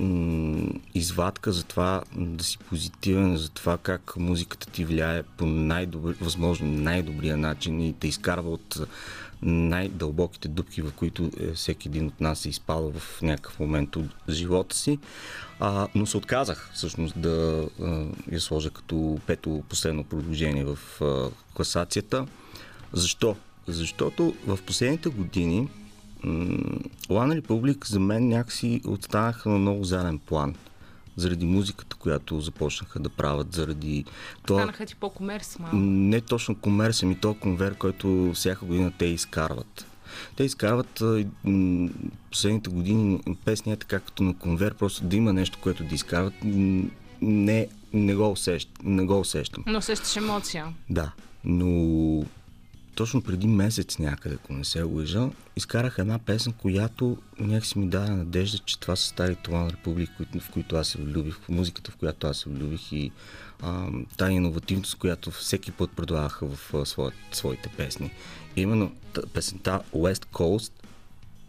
D: м, извадка за това да си позитивен, за това как музиката ти влияе по най-добър, възможно най-добрия начин и те изкарва от най-дълбоките дупки, в които е, всеки един от нас се изпада в някакъв момент от живота си. А, но се отказах всъщност да а, я сложа като пето последно продължение в а, класацията. Защо? Защото в последните години One Republic за мен някакси останаха на много заден план. Заради музиката, която започнаха да правят, заради
A: Станаха ти по-комерс малко.
D: не точно комерс, ами то конвер, който всяка година те изкарват. Те изкарват последните години песни е така като на конвер, просто да има нещо, което да изкарват. Не, не, го, усещ, не го усещам.
A: Но усещаш емоция.
D: Да, но точно преди месец някъде, ако не се лъжа, изкарах една песен, която някакси ми даде надежда, че това са старите One Republic, които- в които аз се влюбих, в музиката, в която аз се влюбих и а, тая иновативност, която всеки път предлагаха в а, своят, своите песни. И именно песента West Coast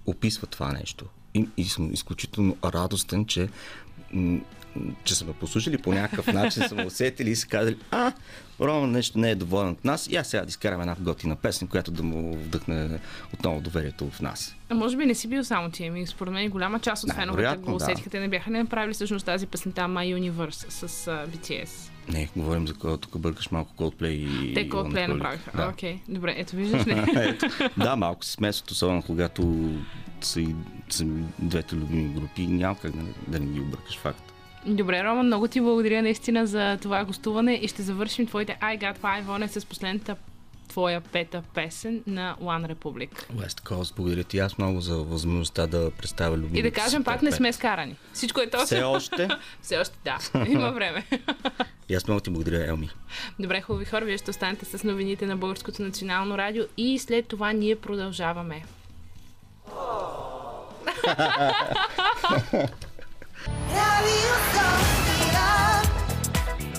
D: описва това нещо. И, и съм изключително радостен, че, че са ме послушали по някакъв начин, са ме усетили и са казали, а, Роман нещо не е доволен от нас, и аз сега да изкарам една готина песен, която да му вдъхне отново доверието в нас.
A: А може би не си бил само ти, ами според мен голяма част от
D: Да,
A: феновете го
D: да.
A: усетиха. Те не бяха ли направили всъщност тази песента My Universe с а, BTS.
D: Не, говорим за кой, тук бъркаш малко Coldplay и
A: Те Coldplay направиха.
D: Да.
A: Окей, добре, ето виждаш ли?
D: Ето. да, малко се смесват, особено когато са и са двете любими групи. Няма как да, не- да не ги объркаш факт.
A: Добре, Рома, много ти благодаря наистина за това гостуване и ще завършим твоите I Got Five on с последната твоя пета песен на One Republic.
D: West Coast, благодаря ти аз много за възможността да представя любимите
A: И да кажем, пак не сме скарани. Всичко е точно.
D: Все още.
A: Все още да. Има време.
D: И аз много ти благодаря, Елми.
A: Добре, хубави хора, вие ще останете с новините на Българското национално радио и след това ние продължаваме.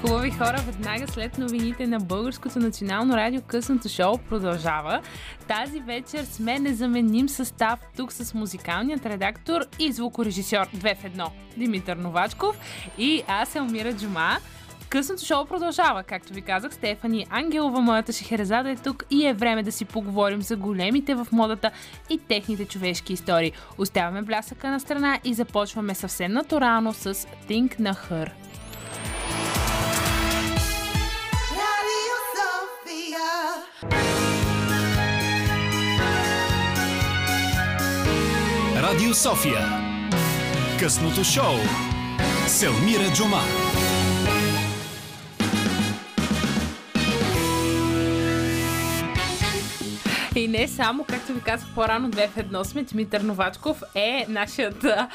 A: Хубави хора, веднага след новините на Българското национално радио късното шоу продължава. Тази вечер сме незаменим състав тук с музикалният редактор и звукорежисьор 2 в 1 Димитър Новачков и аз Елмира Джума. Късното шоу продължава, както ви казах, Стефани Ангелова, моята шехерезада е тук и е време да си поговорим за големите в модата и техните човешки истории. Оставяме блясъка на страна и започваме съвсем натурално с Think на Her.
B: Радио София. Късното шоу с Елмира
A: И не само, както ви казах по-рано, две в едно сме. Димитър Новачков е нашият а,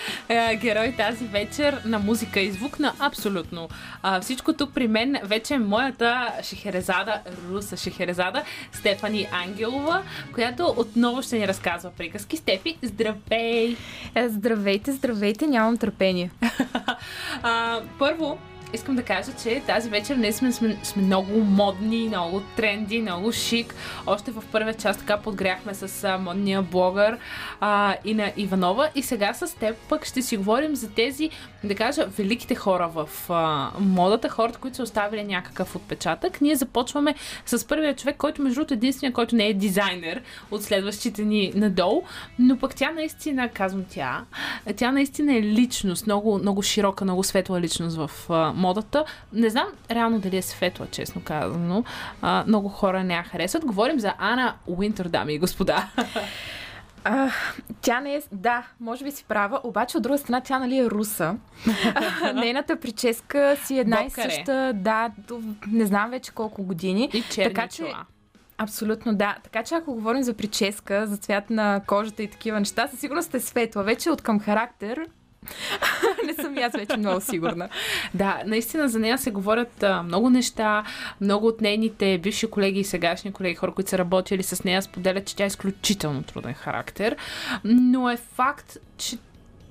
A: герой тази вечер на музика и звук на абсолютно а, всичко тук при мен. Вече е моята шехерезада, руса шехерезада, Стефани Ангелова, която отново ще ни разказва приказки. Стефи, здравей!
F: Е, Здравейте, здравейте, нямам търпение.
A: а, първо, искам да кажа, че тази вечер не сме, сме, сме много модни, много тренди, много шик. Още в първия част така подгряхме с а, модния блогър а, и Иванова. И сега с теб пък ще си говорим за тези, да кажа, великите хора в а, модата, хората, които са оставили някакъв отпечатък. Ние започваме с първия човек, който между другото единствения, който не е дизайнер от следващите ни надолу, но пък тя наистина, казвам тя, тя наистина е личност, много, много широка, много светла личност в а, модата. Не знам реално дали е светла, честно казано. А, много хора не я харесват. Говорим за Ана Уинтер, дами и господа.
F: А, тя не е... Да, може би си права, обаче от друга страна тя нали е руса. Нейната прическа си е една и
A: Бобкаре.
F: съща, да, до- не знам вече колко години.
A: И черни
F: Така че-. Абсолютно да. Така че ако говорим за прическа, за цвят на кожата и такива неща, със сигурност е светла. Вече от към характер не съм и аз вече много сигурна.
A: Да, наистина за нея се говорят а, много неща. Много от нейните бивши колеги и сегашни колеги, хора, които са работили с нея, споделят, че тя е изключително труден характер. Но е факт, че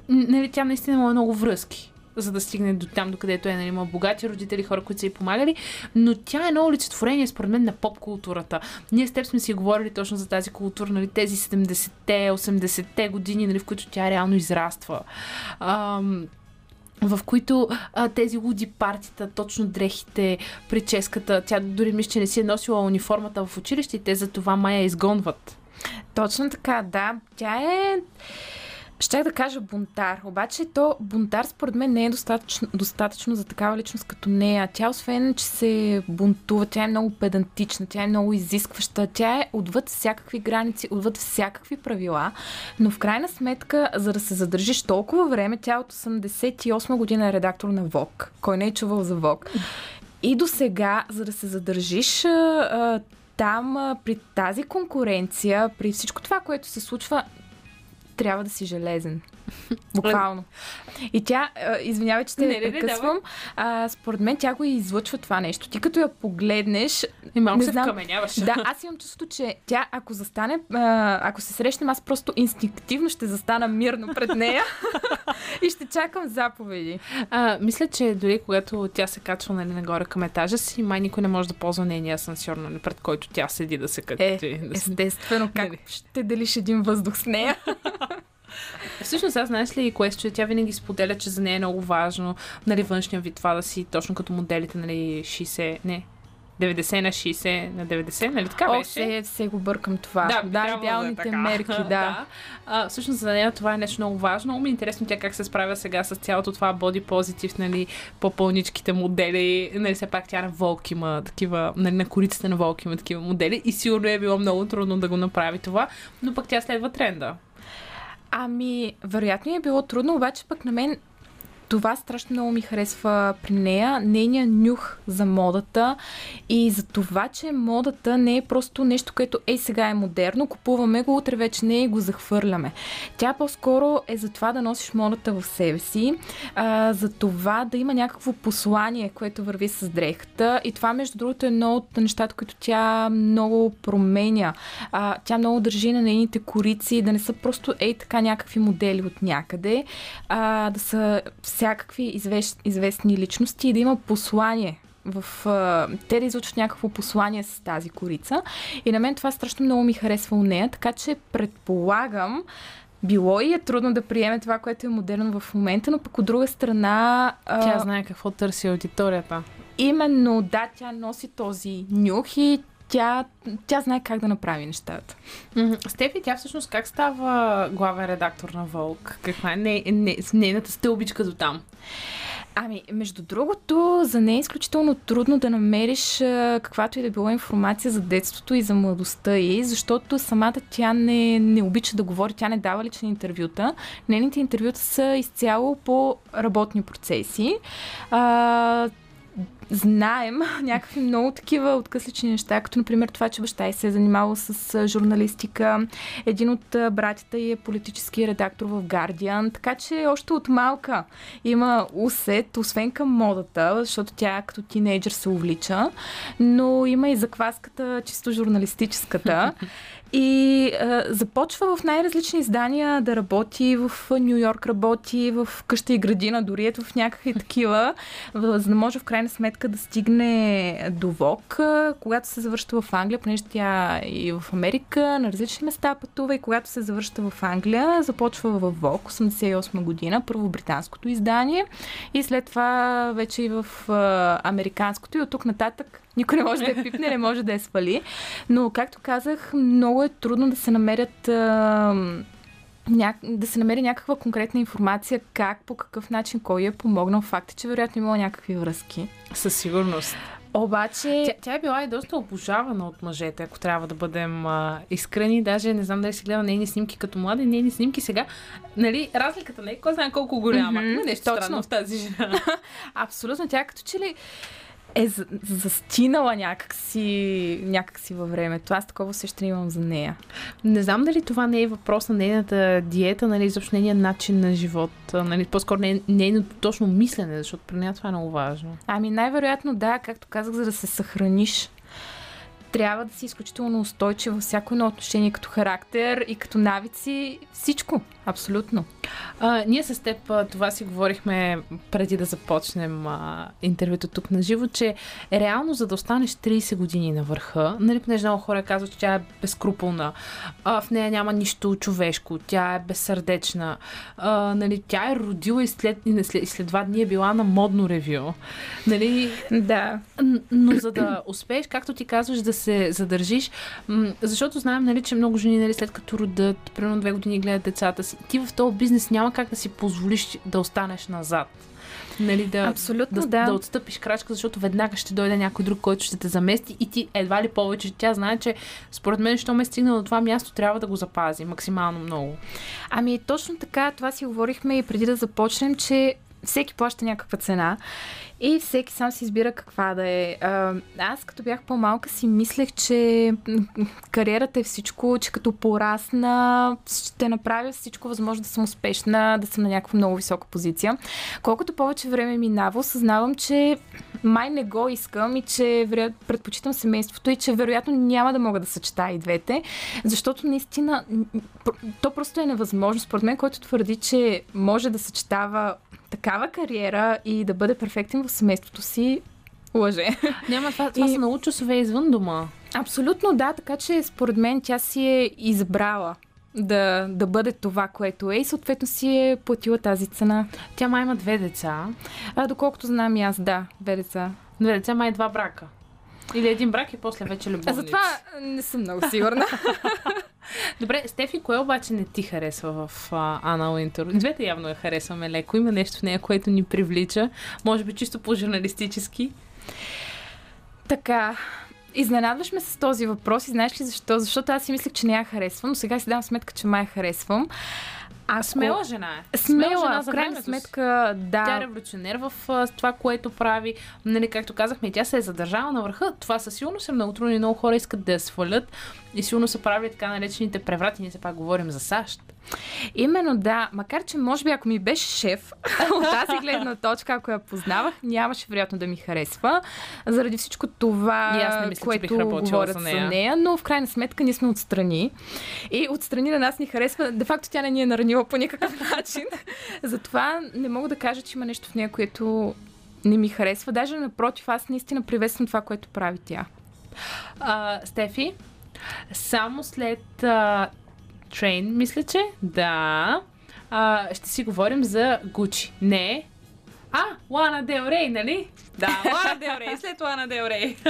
A: нали, тя наистина има много връзки за да стигне до там, докъдето е, нали, има богати родители, хора, които са й помагали, но тя е много олицетворение, според мен, на поп-културата. Ние с теб сме си говорили точно за тази култура, нали, тези 70-те, 80-те години, нали, в които тя реално израства. Ам, в които а, тези луди партита, точно дрехите, прическата, тя дори мисля, че не си е носила униформата в училище и те за това мая изгонват.
F: Точно така, да. Тя е... Щях да кажа бунтар, обаче то бунтар според мен не е достатъчно, достатъчно за такава личност като нея. Тя освен, че се бунтува, тя е много педантична, тя е много изискваща, тя е отвъд всякакви граници, отвъд всякакви правила, но в крайна сметка, за да се задържиш толкова време, тя от 88 година е редактор на ВОК. Кой не е чувал за ВОК? И до сега, за да се задържиш там, при тази конкуренция, при всичко това, което се случва, трябва да си железен. Буквално. И тя, а, извинявай, че те
A: Не, не,
F: прекъсвам, а, според мен тя го и излъчва това нещо. Ти като я погледнеш,
A: И малко
F: Не
A: се
F: знам.
A: вкаменяваш.
F: да, аз имам чувството, че тя, ако застане, а, ако се срещнем, аз просто инстинктивно ще застана мирно пред нея и ще чакам заповеди.
A: А, мисля, че дори когато тя се качва нали, нагоре към етажа си, май никой не може да ползва нейния асансьор, нали, пред който тя седи да се качи.
F: Е,
A: да
F: естествено, как
A: Нали.
F: ще делиш един въздух с нея?
A: Всъщност, аз знаеш ли, кое че тя винаги споделя, че за нея е много важно, нали, външния вид, това да си точно като моделите, нали, 60, не, 90 на 60 на 90, нали така
F: О,
A: беше?
F: все, все го бъркам това.
A: Да,
F: Да, да
A: трябвало
F: идеалните
A: да е
F: мерки, да.
A: А, всъщност за нея това е нещо много важно. Много ми е интересно тя как се справя сега с цялото това боди позитив, нали, по-пълничките модели. Нали, все пак тя на Волк има такива, нали, на корицата на Волк има такива модели и сигурно е било много трудно да го направи това, но пък тя следва тренда.
F: Ами, вероятно е било трудно, обаче пък на мен това страшно много ми харесва при нея. Нейният нюх за модата и за това, че модата не е просто нещо, което ей сега е модерно, купуваме го, утре вече не и го захвърляме. Тя по-скоро е за това да носиш модата в себе си, а, за това да има някакво послание, което върви с дрехата. И това, между другото, е едно от нещата, които тя много променя. А, тя много държи на нейните корици, да не са просто ей така някакви модели от някъде, а, да са всякакви извест, известни личности и да има послание в, а, те да излучат някакво послание с тази корица. И на мен това страшно много ми харесва у нея, така че предполагам, било и е трудно да приеме това, което е модерно в момента, но пък от друга страна... а,
A: Тя знае какво търси аудиторията.
F: Именно, да, тя носи този нюх и тя, тя знае как да направи нещата.
A: Мгм. Стефи, тя всъщност как става главен редактор на Волк? Каква е не, не, с нейната стълбичка до там?
F: Ами, между другото, за нея е изключително трудно да намериш а, каквато и да било информация за детството и за младостта й, защото самата тя не, не обича да говори, тя не дава лични интервюта. Нейните интервюта са изцяло по работни процеси. А, знаем някакви много такива откъслични неща, като например това, че баща й се е занимавал с журналистика. Един от братята й е политически редактор в Guardian, така че още от малка има усет, освен към модата, защото тя като тинейджър се увлича, но има и закваската чисто журналистическата. И а, започва в най-различни издания да работи. В Нью Йорк работи, в къща и градина, дори ето в някакви такива, за да може в крайна сметка да стигне до ВОК, когато се завръща в Англия, понеже тя и в Америка на различни места пътува и когато се завръща в Англия, започва в ВОК 88 година, първо британското издание и след това вече и в а, американското и от тук нататък никой не може да я пипне, не може да я свали. Но, както казах, много е трудно да се намерят а, да се намери някаква конкретна информация как, по какъв начин, кой е помогнал. Факт е, че вероятно имала някакви връзки.
A: Със сигурност.
F: Обаче...
A: Тя, тя е била и доста обожавана от мъжете, ако трябва да бъдем а, искрени. Даже не знам дали си гледа нейни снимки като млада и нейни снимки сега. Нали, разликата не е кой знае колко голяма. Има нещо
F: точно.
A: странно в тази жена.
F: Абсолютно, тя като че ли е за- застинала някакси, някакси във времето. Аз такова усещане имам за нея.
A: Не знам дали това не е въпрос на нейната диета, нали, изобщо нейния начин на живот. Нали, по-скоро не, нейното точно мислене, защото при нея това е много важно.
F: Ами най-вероятно да, както казах, за да се съхраниш, трябва да си изключително устойчив във всяко едно отношение, като характер и като навици. Всичко. Абсолютно.
A: А, ние с теб а, това си говорихме преди да започнем а, интервюто тук на живо, че реално за да останеш 30 години на върха, нали, понеже много хора казват, че тя е безкруполна, а, в нея няма нищо човешко, тя е безсърдечна, а, нали, тя е родила и след, и след, и след два дни е била на модно ревю. Нали,
F: Да.
A: Но за да успееш, както ти казваш, да се задържиш, защото знаем, нали, че много жени, нали, след като родят, примерно две години гледат децата си, ти в този бизнес няма как да си позволиш да останеш назад. Нали, да,
F: Абсолютно,
A: да,
F: да.
A: да отстъпиш крачка, защото веднага ще дойде някой друг, който ще те замести и ти едва ли повече. Тя знае, че според мен, що ме е стигнал до това място, трябва да го запази максимално много.
F: Ами точно така, това си говорихме и преди да започнем, че всеки плаща някаква цена и всеки сам си избира каква да е. Аз като бях по-малка си мислех, че кариерата е всичко, че като порасна ще направя всичко възможно да съм успешна, да съм на някаква много висока позиция. Колкото повече време минава, осъзнавам, че май не го искам и че предпочитам семейството и че вероятно няма да мога да съчетая и двете, защото наистина то просто е невъзможно. Според мен, който твърди, че може да съчетава такава кариера и да бъде перфектен семейството си, лъже.
A: Няма това, това
F: И-
A: са много часове извън дома.
F: Абсолютно да, така че според мен тя си е избрала да, да бъде това, което е и съответно си е платила тази цена.
A: Тя май има две деца.
F: А, доколкото знам и аз, да, две деца.
A: Две деца, май два брака. Или един брак и после вече
F: А
A: любовници.
F: за това не съм много сигурна.
A: Добре, Стефи, кое обаче не ти харесва в а, Ана Уинтер? Двете явно я харесваме леко. Има нещо в нея, което ни привлича. Може би чисто по-журналистически.
F: Така, изненадваш ме с този въпрос и знаеш ли защо? Защото аз си мислех, че не я харесвам, но сега си давам сметка, че май я харесвам. Ако...
A: Смела жена е.
F: Смела,
A: жена
F: в крайна сметка, да.
A: Тя е революционер в а, това, което прави. Нали, както казахме, тя се е задържала на върха. Това със сигурност е много трудно и много хора искат да я свалят. И сигурно са правили така наречените преврати. Ние се пак говорим за САЩ.
F: Именно да, макар че може би ако ми беше шеф от тази гледна точка, ако я познавах, нямаше вероятно да ми харесва, заради всичко това,
A: И аз не мисля, че
F: което
A: бих работила
F: говорят
A: за
F: за
A: нея.
F: нея, но в крайна сметка ние сме отстрани. И отстрани на нас ни харесва. Де факто тя не ни е наранила по никакъв начин. Затова не мога да кажа, че има нещо в нея, което не ми харесва. Даже напротив, аз наистина приветствам това, което прави тя.
A: А, Стефи, само след а, Трейн, мисля, че да, а, ще си говорим за Гучи. Не. А, Лана Дел Рей, нали? Да, Лана Дел Рей, след Лана Дел Рей.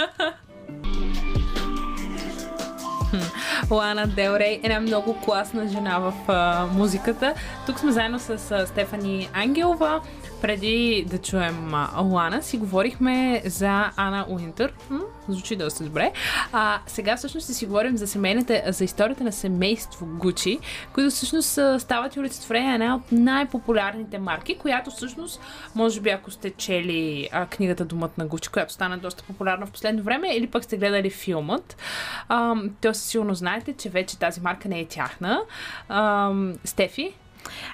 A: Лана Дел Рей е една много класна жена в а, музиката. Тук сме заедно с а, Стефани Ангелова. Преди да чуем Лана, си говорихме за Ана Уинтър. М, звучи доста добре. А, сега всъщност ще си говорим за семейната, за историята на семейство Гучи, които всъщност стават и олицетворение на една от най-популярните марки, която всъщност, може би ако сте чели а, книгата Думът на Гучи, която стана доста популярна в последно време, или пък сте гледали филмът, а, то сигурно знаете, че вече тази марка не е тяхна. А, Стефи,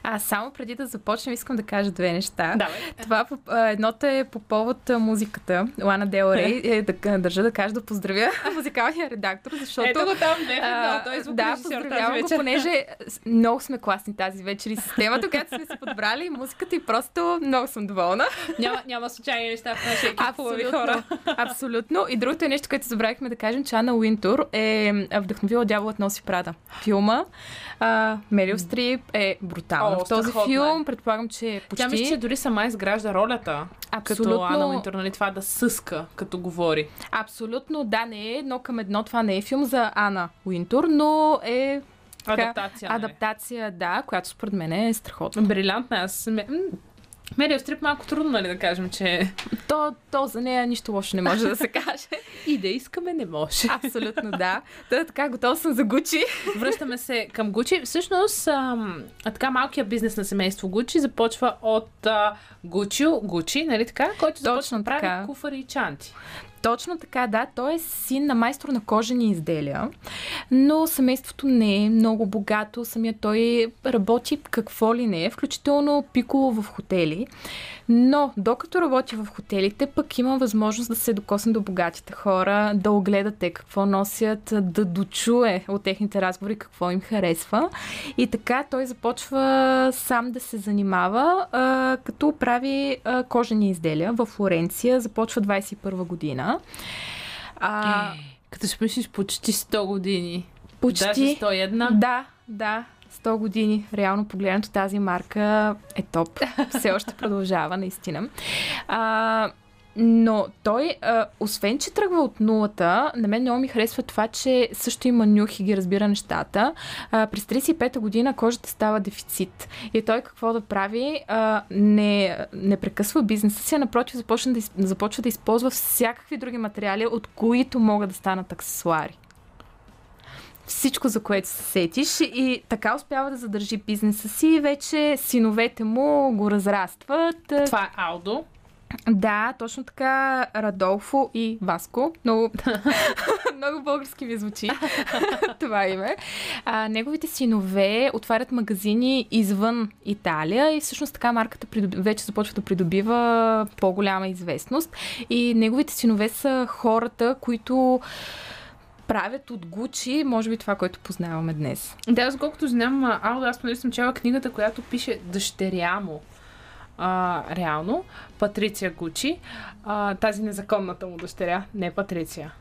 F: А само преди да започнем, искам да кажа две неща.
A: Давай.
F: Това едното е по повод музиката. Лана Дел Рей е да държа да кажа да поздравя музикалния редактор, защото
A: Ето го там, в
F: а.
A: Той е
F: да,
A: звукорежисьор тази
F: поздравявам го, понеже много сме класни тази вечер и системата, която сме си подбрали, и музиката и просто много съм доволна.
A: Няма, няма случайни неща в нашия екип, хубави хора.
F: Абсолютно. И другото е нещо, което забравихме да кажем, че Ана Уинтур е вдъхновила Дяволът носи Прада. Филма. А, Мерил Стрип е брутална
A: О,
F: в този
A: е.
F: филм. Предполагам, че почти...
A: Тя мисля, че дори сама изгражда ролята.
F: Абсолютно.
A: Като Ана Уинтър, нали, това да съска, като говори.
F: Абсолютно, да, не е едно към едно. Това не е филм за Ана Уинтур, но е така,
A: Адаптация, нали?
F: адаптация, да, която според мен е страхотна.
A: Брилянтна. Аз Мерил Стрип малко трудно, нали, да кажем, че
F: То, то за нея нищо лошо не може да се каже.
A: и да искаме не може.
F: Абсолютно, да. Та, така, готова съм за Гучи.
A: Връщаме се към Гучи. Всъщност, ам, а, така малкият бизнес на семейство Гучи започва от а, Гучио Гучи, нали така? Който започва да прави куфари и чанти.
F: Точно така, да. Той е син на майстор на кожени изделия, но семейството не е много богато. Самия той работи какво ли не, включително пиколо в хотели. Но докато работи в хотелите, пък има възможност да се докосне до богатите хора, да огледа те какво носят, да дочуе от техните разговори какво им харесва. И така той започва сам да се занимава, като прави кожени изделия в Флоренция. Започва 21 година. А,
A: Като си мислиш почти 100 години.
F: почти.
A: Даже 101.
F: Да, да. 100 години. Реално погледнато тази марка е топ. Все още продължава, наистина. А, но той, а, освен че тръгва от нулата, на мен много ми харесва това, че също има нюх и ги разбира нещата. А, през 35-та година кожата става дефицит. И той какво да прави? А, не, не прекъсва бизнеса си, а напротив започва да, започва да използва всякакви други материали, от които могат да станат аксесуари всичко, за което се сетиш и така успява да задържи бизнеса си и вече синовете му го разрастват.
A: Това е Алдо.
F: Да, точно така Радолфо и Васко. Много, много български ми звучи това име. А, неговите синове отварят магазини извън Италия и всъщност така марката придоби, вече започва да придобива по-голяма известност. И неговите синове са хората, които правят от Гучи, може би това, което познаваме днес.
A: Да, аз колкото знам, а, Алдо, аз поне съм чела книгата, която пише дъщеря му. А, реално, Патриция Гучи, а, тази незаконната му дъщеря, не Патриция.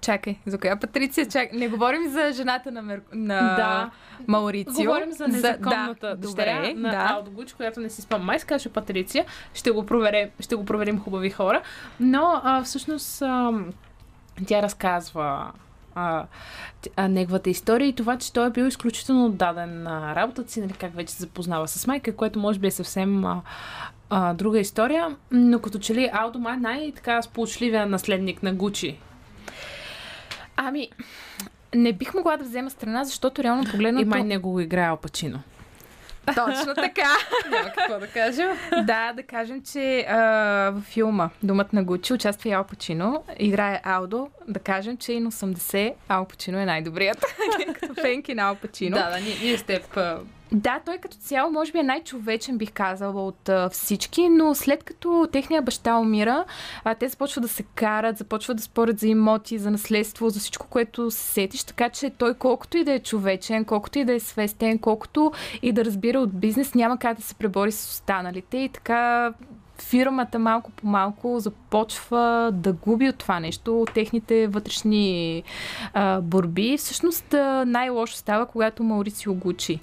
F: Чакай, за коя Патриция? Чакай, не говорим за жената на, Мер... на
A: Да.
F: Маурицио.
A: Говорим за незаконната
F: да,
A: дъщеря
F: добре,
A: на
F: да.
A: Алдо Гуч, която не си спомня. Май се казваше Патриция. Ще го, проверим, ще го проверим хубави хора. Но а, всъщност а, тя разказва а, неговата история и това, че той е бил изключително отдаден на работата си, нали, как вече се запознава с майка, което може би е съвсем а, а, друга история. Но като че ли Алдо май е най-така сполучливия наследник на Гучи.
F: Ами, не бих могла да взема страна, защото реално погледнато...
A: И май него го играе Алпачино.
F: Точно така.
A: Няма какво да кажем.
F: да, да кажем, че а, във филма Думът на Гучи участва и Ал Пачино, играе Алдо. Да кажем, че и на 80 Ал Пачино е най-добрият. като фенки на Ал Пачино.
A: Да, да, ние, ние с теб
F: Да, той като цяло може би е най-човечен, бих казала, от а, всички, но след като техния баща умира, а, те започват да се карат, започват да спорят за имоти, за наследство, за всичко, което се сетиш, така че той колкото и да е човечен, колкото и да е свестен, колкото и да разбира от бизнес, няма как да се пребори с останалите и така фирмата малко по малко започва да губи от това нещо, от техните вътрешни а, борби. Всъщност най-лошо става, когато Маурисио Гучи.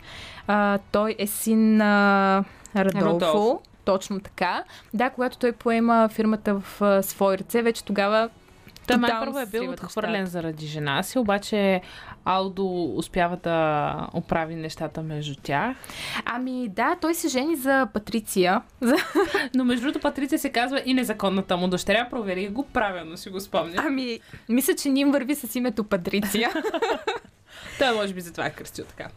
F: А, той е син на Радолфо.
A: Радолфо.
F: Точно така. Да, когато той поема фирмата в а, свои ръце, вече тогава
A: Той май първо е бил отхвърлен заради жена си, обаче Алдо успява да оправи нещата между тях.
F: Ами да, той се жени за Патриция.
A: Но между другото Патриция се казва и незаконната му дъщеря. Проверих го, правилно си го спомня.
F: Ами, мисля, че ним върви с името Патриция.
A: Той може би затова е кръстил така.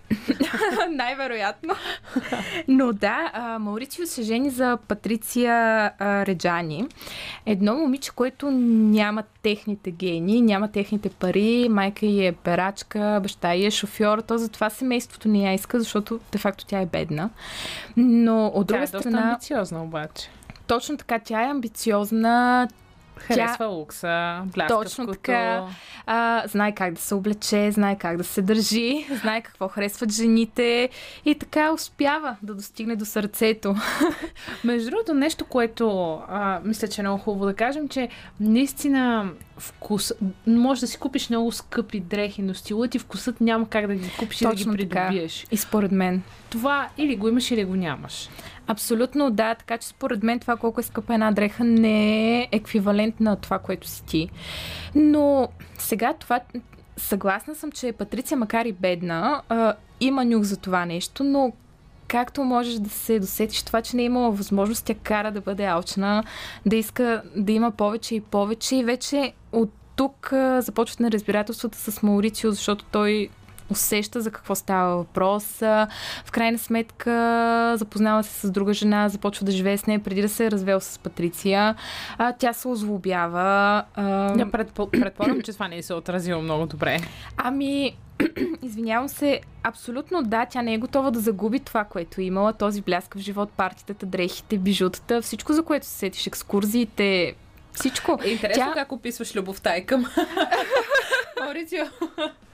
F: Най-вероятно. Но да, а, Маурицио се жени за Патриция Реджани. Едно момиче, което няма техните гени, няма техните пари, майка й е перачка, баща й е шофьор, то затова семейството не я иска, защото де факто тя е бедна. Но от
A: Тя
F: друга
A: е доста
F: страна,
A: амбициозна обаче.
F: точно така, тя е амбициозна,
A: Харесва лукса, бляскавкото.
F: Точно така. а, знае как да се облече, знае как да се държи, знае какво харесват жените и така успява да достигне до сърцето.
A: Между другото, нещо, което а, мисля, че е много хубаво да кажем, че наистина вкус... Може да си купиш много скъпи дрехи, но стилът и вкусът няма как да ги купиш и да
F: Точно
A: ги
F: така.
A: придобиеш.
F: И според мен.
A: Това или го имаш, или го нямаш.
F: Абсолютно да, така че според мен това колко е скъпа една дреха не е еквивалент на това, което си ти. Но сега това съгласна съм, че Патриция, макар и бедна, а, има нюх за това нещо, но както можеш да се досетиш това, че не е имала възможност, тя кара да бъде алчна, да иска да има повече и повече. И вече от тук започват неразбирателствата с Маурицио, защото той усеща за какво става въпрос. В крайна сметка запознава се с друга жена, започва да живее с нея преди да се е развел с Патриция. А, тя се озлобява. А,
A: Я предпо... предполагам, че това не се е отразило много добре.
F: Ами, извинявам се, абсолютно да, тя не е готова да загуби това, което е имала, този бляскав живот, партитата, дрехите, бижутата, всичко, за което се сетиш, екскурзиите, всичко.
A: Е интересно
F: Тя-
A: как описваш любовта и към Маурицио.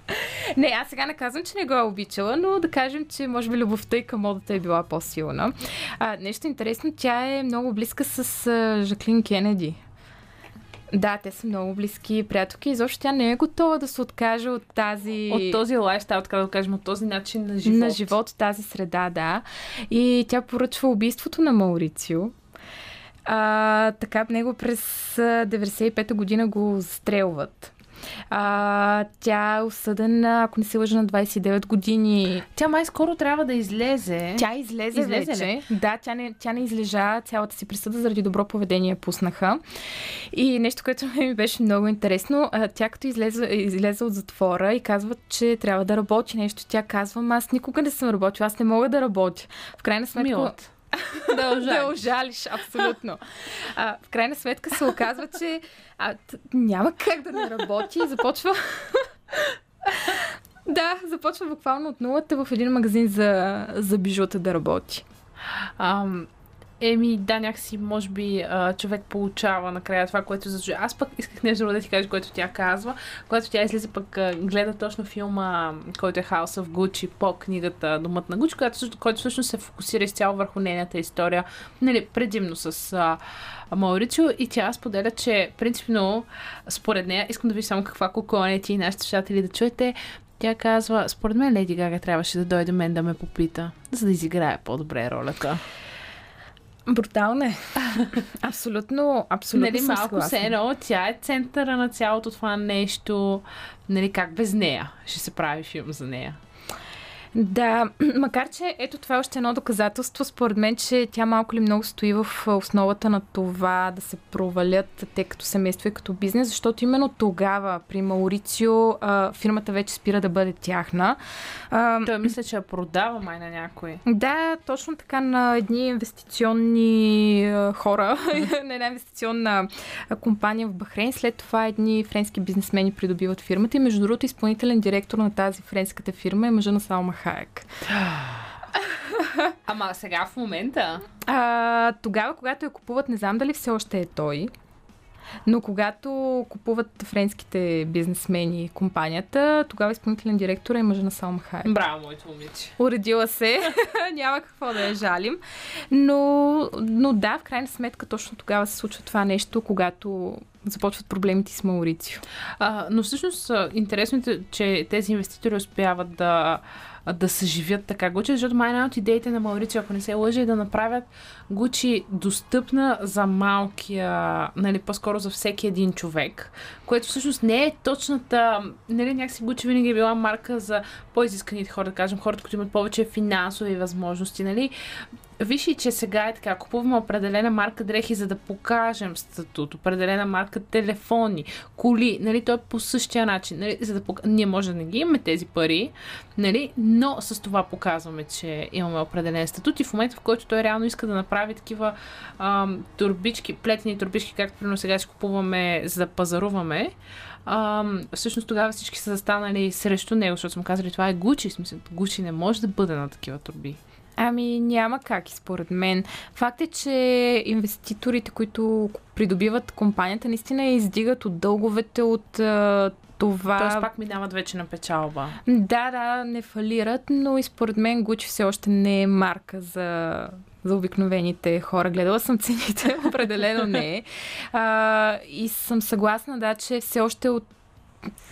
F: Не, аз сега не казвам, че не го е обичала, но да кажем, че може би любовта и към модата е била по-силна. А, нещо интересно, тя е много близка с а, Жаклин Кенеди. Да, те са много близки приятелки. Изобщо тя не е готова да се откаже от тази...
A: От този лайфстайл, така да кажем, от този начин на живот.
F: на живот тази среда, да. И тя поръчва убийството на Маурицио. А, така него през а, 95-та година го застрелват. А, тя е осъдена, ако не се лъжа, на 29 години.
A: Тя май скоро трябва да излезе.
F: Тя излезе,
A: Излезе
F: вече.
A: ли?
F: Да, тя не, тя не излежа цялата си присъда заради добро поведение пуснаха. И нещо, което ми беше много интересно, тя като излезе, излезе от затвора и казва, че трябва да работи нещо, тя казва, «Ма аз никога не съм работила, аз не мога да работя. В крайна сметка...
A: Милът. Да,
F: Да ожалиш, абсолютно. А, в крайна сметка се оказва, че а, т- няма как да не работи и започва... да, започва буквално от нулата в един магазин за, за бижута да работи.
A: Ам, еми, да, някакси, може би, човек получава накрая това, което заслужава. Аз пък исках нещо да ти кажа, което тя казва. Когато тя излезе, пък гледа точно филма, който е House of Gucci по книгата Домът на Гучи, която, който всъщност се фокусира изцяло върху нейната история, нали, предимно с а, и тя споделя, че принципно, според нея, искам да ви само каква куконе ти и нашите слушатели да чуете, тя казва, според мен Леди Гага трябваше да дойде мен да ме попита, за да изиграе по-добре ролята.
F: Брутално е. абсолютно, абсолютно
A: нали, малко
F: съгласна.
A: се едно, тя е центъра на цялото това нещо. Нали, как без нея ще се прави филм за нея?
F: Да, макар че ето това е още едно доказателство, според мен, че тя малко ли много стои в основата на това да се провалят те като семейство и като бизнес, защото именно тогава при Маурицио а, фирмата вече спира да бъде тяхна. А,
A: Той мисля, че я продава май на някой.
F: да, точно така на едни инвестиционни хора, на една инвестиционна компания в Бахрейн. След това едни френски бизнесмени придобиват фирмата и между другото изпълнителен директор на тази френската фирма е мъжа на Салма Хаек.
A: Ама сега в момента...
F: А, тогава, когато я купуват, не знам дали все още е той, но когато купуват френските бизнесмени компанията, тогава изпълнителен директор е мъжа на Салма Хаек.
A: Браво, моето момиче.
F: Уредила се, няма какво да я жалим. Но, но да, в крайна сметка точно тогава се случва това нещо, когато започват проблемите с Маурицио.
A: А, но всъщност интересно е, че тези инвеститори успяват да, да съживят така Гучи, защото май една от идеите на Маурици, ако не се лъжи, е да направят Гучи достъпна за малкия, нали, по-скоро за всеки един човек, което всъщност не е точната, нали, някакси Гучи винаги е била марка за по-изисканите хора, да кажем, хората, които имат повече финансови възможности, нали. Виж и, че сега е така, купуваме определена марка дрехи, за да покажем статут, определена марка телефони, коли, нали, то е по същия начин, нали, за да пок... ние може да не ги имаме тези пари, нали, но с това показваме, че имаме определен статут и в момента, в който той реално иска да направи такива ам, турбички, плетени турбички, както примерно сега си купуваме, за да пазаруваме, ам, всъщност тогава всички са застанали срещу него, защото съм казали, това е Гучи, смисъл, Гучи не може да бъде на такива турби.
F: Ами няма как според мен. Факт е, че инвеститорите, които придобиват компанията, наистина я издигат от дълговете, от това...
A: Тоест пак минават вече на печалба.
F: Да, да, не фалират, но и според мен Гучи все още не е марка за, за обикновените хора. Гледала съм цените, определено не е. А, и съм съгласна, да, че все още от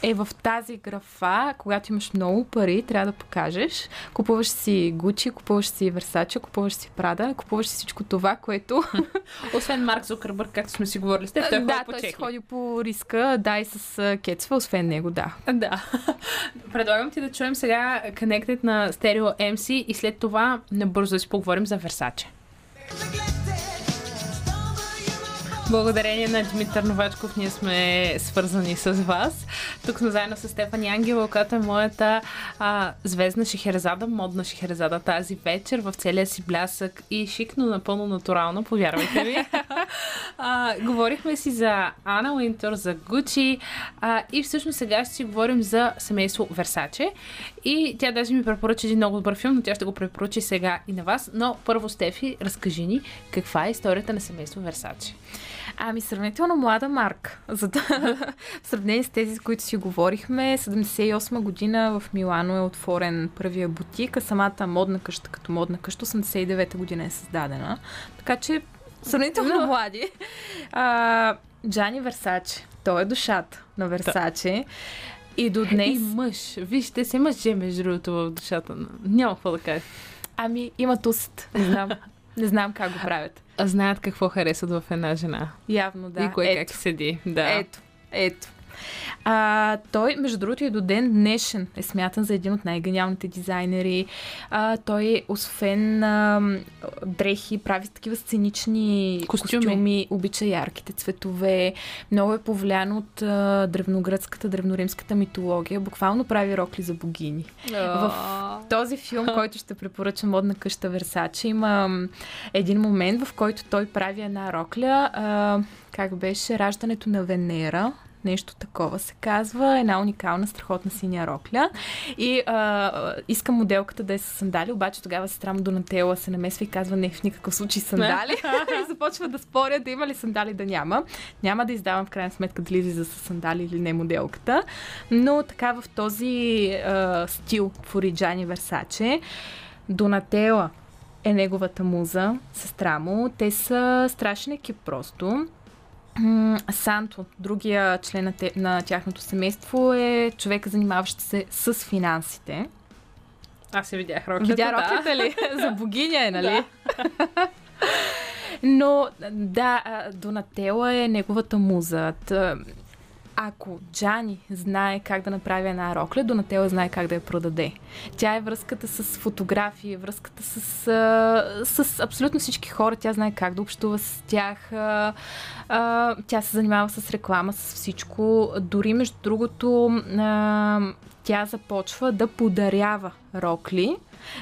F: е в тази графа, когато имаш много пари, трябва да покажеш. Купуваш си Гучи, купуваш си Versace, купуваш си Прада, купуваш си всичко това, което...
A: Освен Марк Зукърбърг, както сме си говорили с теб, той
F: да,
A: ходи по
F: той си ходи по риска, да, и с Кецва, освен него, да.
A: Да. Предлагам ти да чуем сега Connected на Stereo MC и след това набързо да си поговорим за Versace. Благодарение на Димитър Новачков ние сме свързани с вас. Тук сме заедно с Стефани Ангела, която е моята а, звездна шехерезада, модна шехерезада тази вечер в целия си блясък и шик, но напълно натурално, повярвайте ми. а, говорихме си за Ана Уинтер, за Гучи и всъщност сега ще си говорим за семейство Версаче. И тя даже ми препоръча един много добър филм, но тя ще го препоръчи сега и на вас. Но първо, Стефи, разкажи ни каква е историята на семейство Версаче.
F: Ами, сравнително млада марка. За да, в сравнение с тези, с които си говорихме, 78 година в Милано е отворен първия бутик, а самата модна къща като модна къща 89 година е създадена. Така че сравнително млади. А, Джани Версаче. Той е душата на Версаче. И до днес...
A: И мъж. Вижте се мъже, между другото, в душата. Няма какво да кажа.
F: Ами, имат уст. Не знам. Не знам как го правят.
A: А знаят какво харесват в една жена.
F: Явно да.
A: и кое
F: Ето.
A: как седи. Да.
F: Ето, ето. А, той, между другото, и до ден днешен е смятан за един от най-гениалните дизайнери. А, той, освен а, дрехи, прави такива сценични
A: Костюми.
F: костюми, обича ярките цветове. Много е повлиян от а, древногръцката, древноримската митология. Буквално прави рокли за богини. В този филм, който ще препоръча модна къща Версаче, има един момент, в който той прави една рокля. А, как беше? Раждането на Венера. Нещо такова се казва. Една уникална, страхотна синя рокля. И а, иска моделката да е с сандали, обаче тогава сестра му Донателла се намесва и казва не в никакъв случай сандали. и започва да спорят да има ли сандали да няма. Няма да издавам в крайна сметка дали излиза с сандали или не моделката. Но така в този а, стил в Ориджани Версаче, Донателла е неговата муза, сестра му. Те са страшен екип просто. Санто, другия член на, те, на тяхното семейство е човека, занимаващ се с финансите.
A: Аз се видях роклята.
F: Видя
A: да.
F: роклята ли? За богиня е, нали? Но, да, Донателла е неговата муза. Ако Джани знае как да направи една рокля, Донателла знае как да я продаде. Тя е връзката с фотографии, връзката с, с абсолютно всички хора. Тя знае как да общува с тях. Тя се занимава с реклама, с всичко. Дори, между другото, тя започва да подарява рокли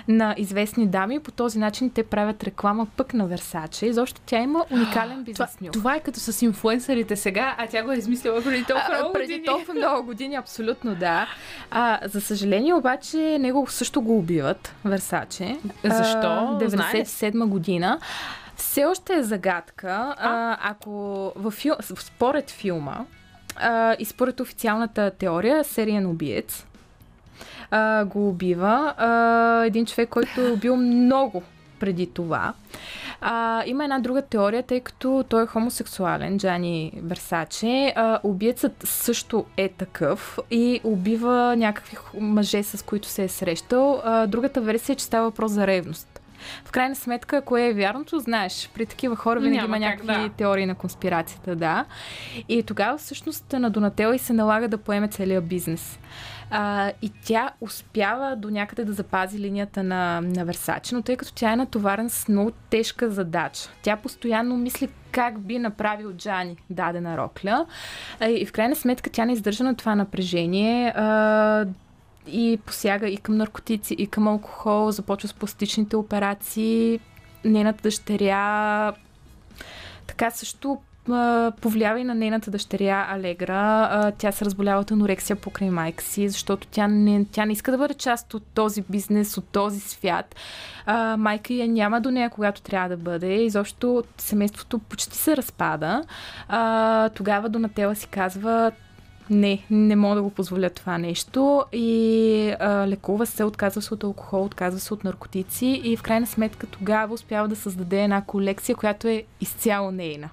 F: на известни дами. По този начин те правят реклама пък на Версаче. И защо тя има уникален
A: Това,
F: бизнес нюх.
A: това е като с инфуенсърите сега, а тя го е измислила преди толкова много
F: преди
A: години.
F: толкова много години, абсолютно да. А, за съжаление обаче, него също го убиват, Версаче.
A: Защо?
F: А,
A: Знае ли?
F: 97 година. Все още е загадка. А, ако в фил... според филма а, и според официалната теория, сериен убиец а, го убива. А, един човек, който е убил много преди това. А, има една друга теория, тъй като той е хомосексуален, Джани Версаче. А, убиецът също е такъв и убива някакви мъже, с които се е срещал. А, другата версия е, че става въпрос за ревност. В крайна сметка, кое е вярното, знаеш. При такива хора винаги
A: Няма
F: има
A: как,
F: някакви
A: да.
F: теории на конспирацията, да. И тогава всъщност на Донателла и се налага да поеме целият бизнес. А, и тя успява до някъде да запази линията на, на Версаче, но тъй като тя е натоварена с много тежка задача. Тя постоянно мисли как би направил Джани дадена рокля. И в крайна сметка тя не издържа на това напрежение. И посяга и към наркотици, и към алкохол, започва с пластичните операции. Нейната дъщеря така също повлиява и на нейната дъщеря Алегра. Тя се разболява от анорексия покрай майка си, защото тя не, тя не иска да бъде част от този бизнес, от този свят. Майка я няма до нея, когато трябва да бъде. Изобщо семейството почти се разпада. Тогава Донателла си казва, не, не мога да го позволя това нещо и а, лекува се, отказва се от алкохол, отказва се от наркотици и в крайна сметка тогава успява да създаде една колекция, която е изцяло нейна.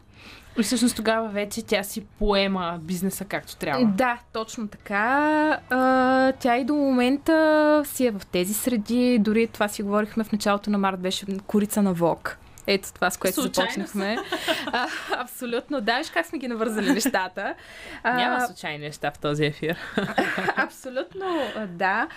A: И всъщност тогава вече тя си поема бизнеса както трябва.
F: Да, точно така. А, тя и до момента си е в тези среди. Дори това си говорихме в началото на март, беше корица на Вок. Ето това, с което
A: Случайно
F: започнахме. А, абсолютно. Да, виж как сме ги навързали нещата. А,
A: Няма случайни неща в този ефир.
F: Абсолютно, да.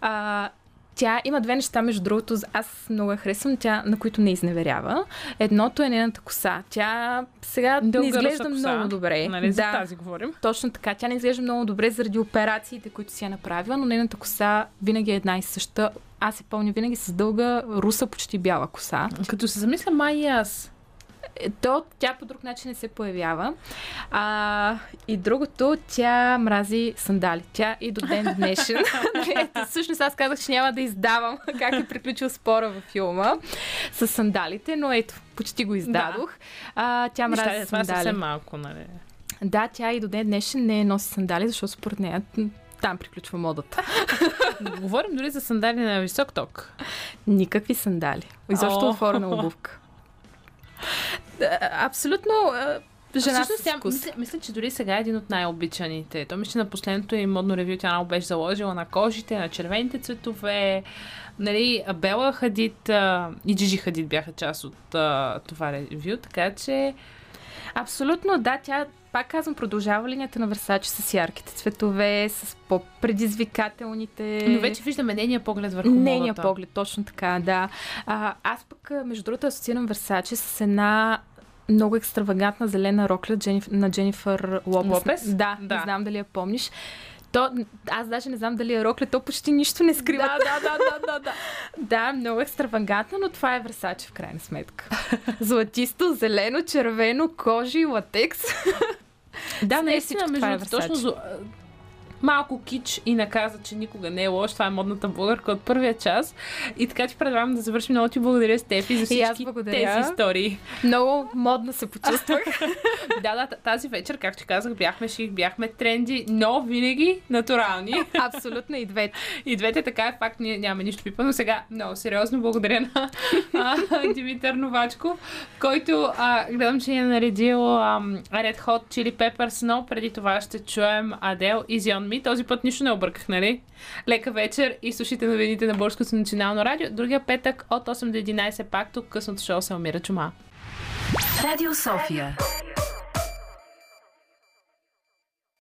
F: А, тя има две неща, между другото, аз много я харесвам, тя, на които не изневерява. Едното е нейната коса. Тя сега не
A: Дълга
F: изглежда
A: руса коса.
F: много добре.
A: Нали, за
F: да,
A: тази говорим.
F: точно така. Тя не изглежда много добре заради операциите, които си е направила, но нейната коса винаги е една и съща. Аз се помня винаги с дълга руса, почти бяла коса.
A: Като се замисля, май и аз.
F: Е, То тя по друг начин не се появява. А, и другото, тя мрази сандали. Тя и до ден днешен. Всъщност аз казах, че няма да издавам как е приключил спора във филма с сандалите, но ето, почти го издадох. А, тя
A: Неща,
F: мрази
A: това е
F: сандали.
A: съвсем малко, нали?
F: Да, тя и до ден днешен не носи сандали, защото според нея там приключва модата.
A: Говорим дори за сандали на висок ток.
F: Никакви сандали. Изобщо
A: О.
F: отворена обувка. Да, Абсолютно а, жена
A: Всъщност, тя, мисля, мисля, че дори сега е един от най-обичаните. То мисля, че на последното и модно ревю тя много беше заложила на кожите, на червените цветове. Нали, Бела Хадид а, и Джижи Хадид бяха част от а, това ревю, така че
F: Абсолютно, да. Тя, пак казвам, продължава линията на Версаче с ярките цветове, с по-предизвикателните...
A: но вече виждаме нейния поглед върху
F: Нейния
A: модата.
F: поглед, точно така, да. А, аз пък, между другото, асоциирам Версаче с една много екстравагантна зелена рокля Джениф... на Дженифър Лопес.
A: Лопес?
F: Да,
A: Да.
F: не знам дали я помниш. То, аз даже не знам дали е рокля, то почти нищо не скрива.
A: Да, да, да, да, да, да.
F: Да, много екстравагантна, но това е Версаче в крайна сметка. Златисто, зелено, червено, кожи, латекс.
A: Да, наистина, между
F: е
A: точно малко кич и наказа, че никога не е лош. Това е модната българка от първия час. И така ти предлагам да завършим. Много ти благодаря, Стефи, за всички тези истории.
F: Много модно се почувствах.
A: да, да, тази вечер, както ти казах, бяхме шик, бяхме тренди, но винаги натурални.
F: Абсолютно и двете.
A: И двете така е факт, ние нямаме нищо пипано. Сега много сериозно благодаря на а, Димитър Новачков, който а, гледам, че е наредил а, Red Hot Chili Peppers, но преди това ще чуем Адел и Zion Me. Този път нищо не обърках, нали? Лека вечер и слушайте новините на Българското национално радио. Другия петък от 8 до 11 пак тук късното шоу се умира чума.
E: Радио София.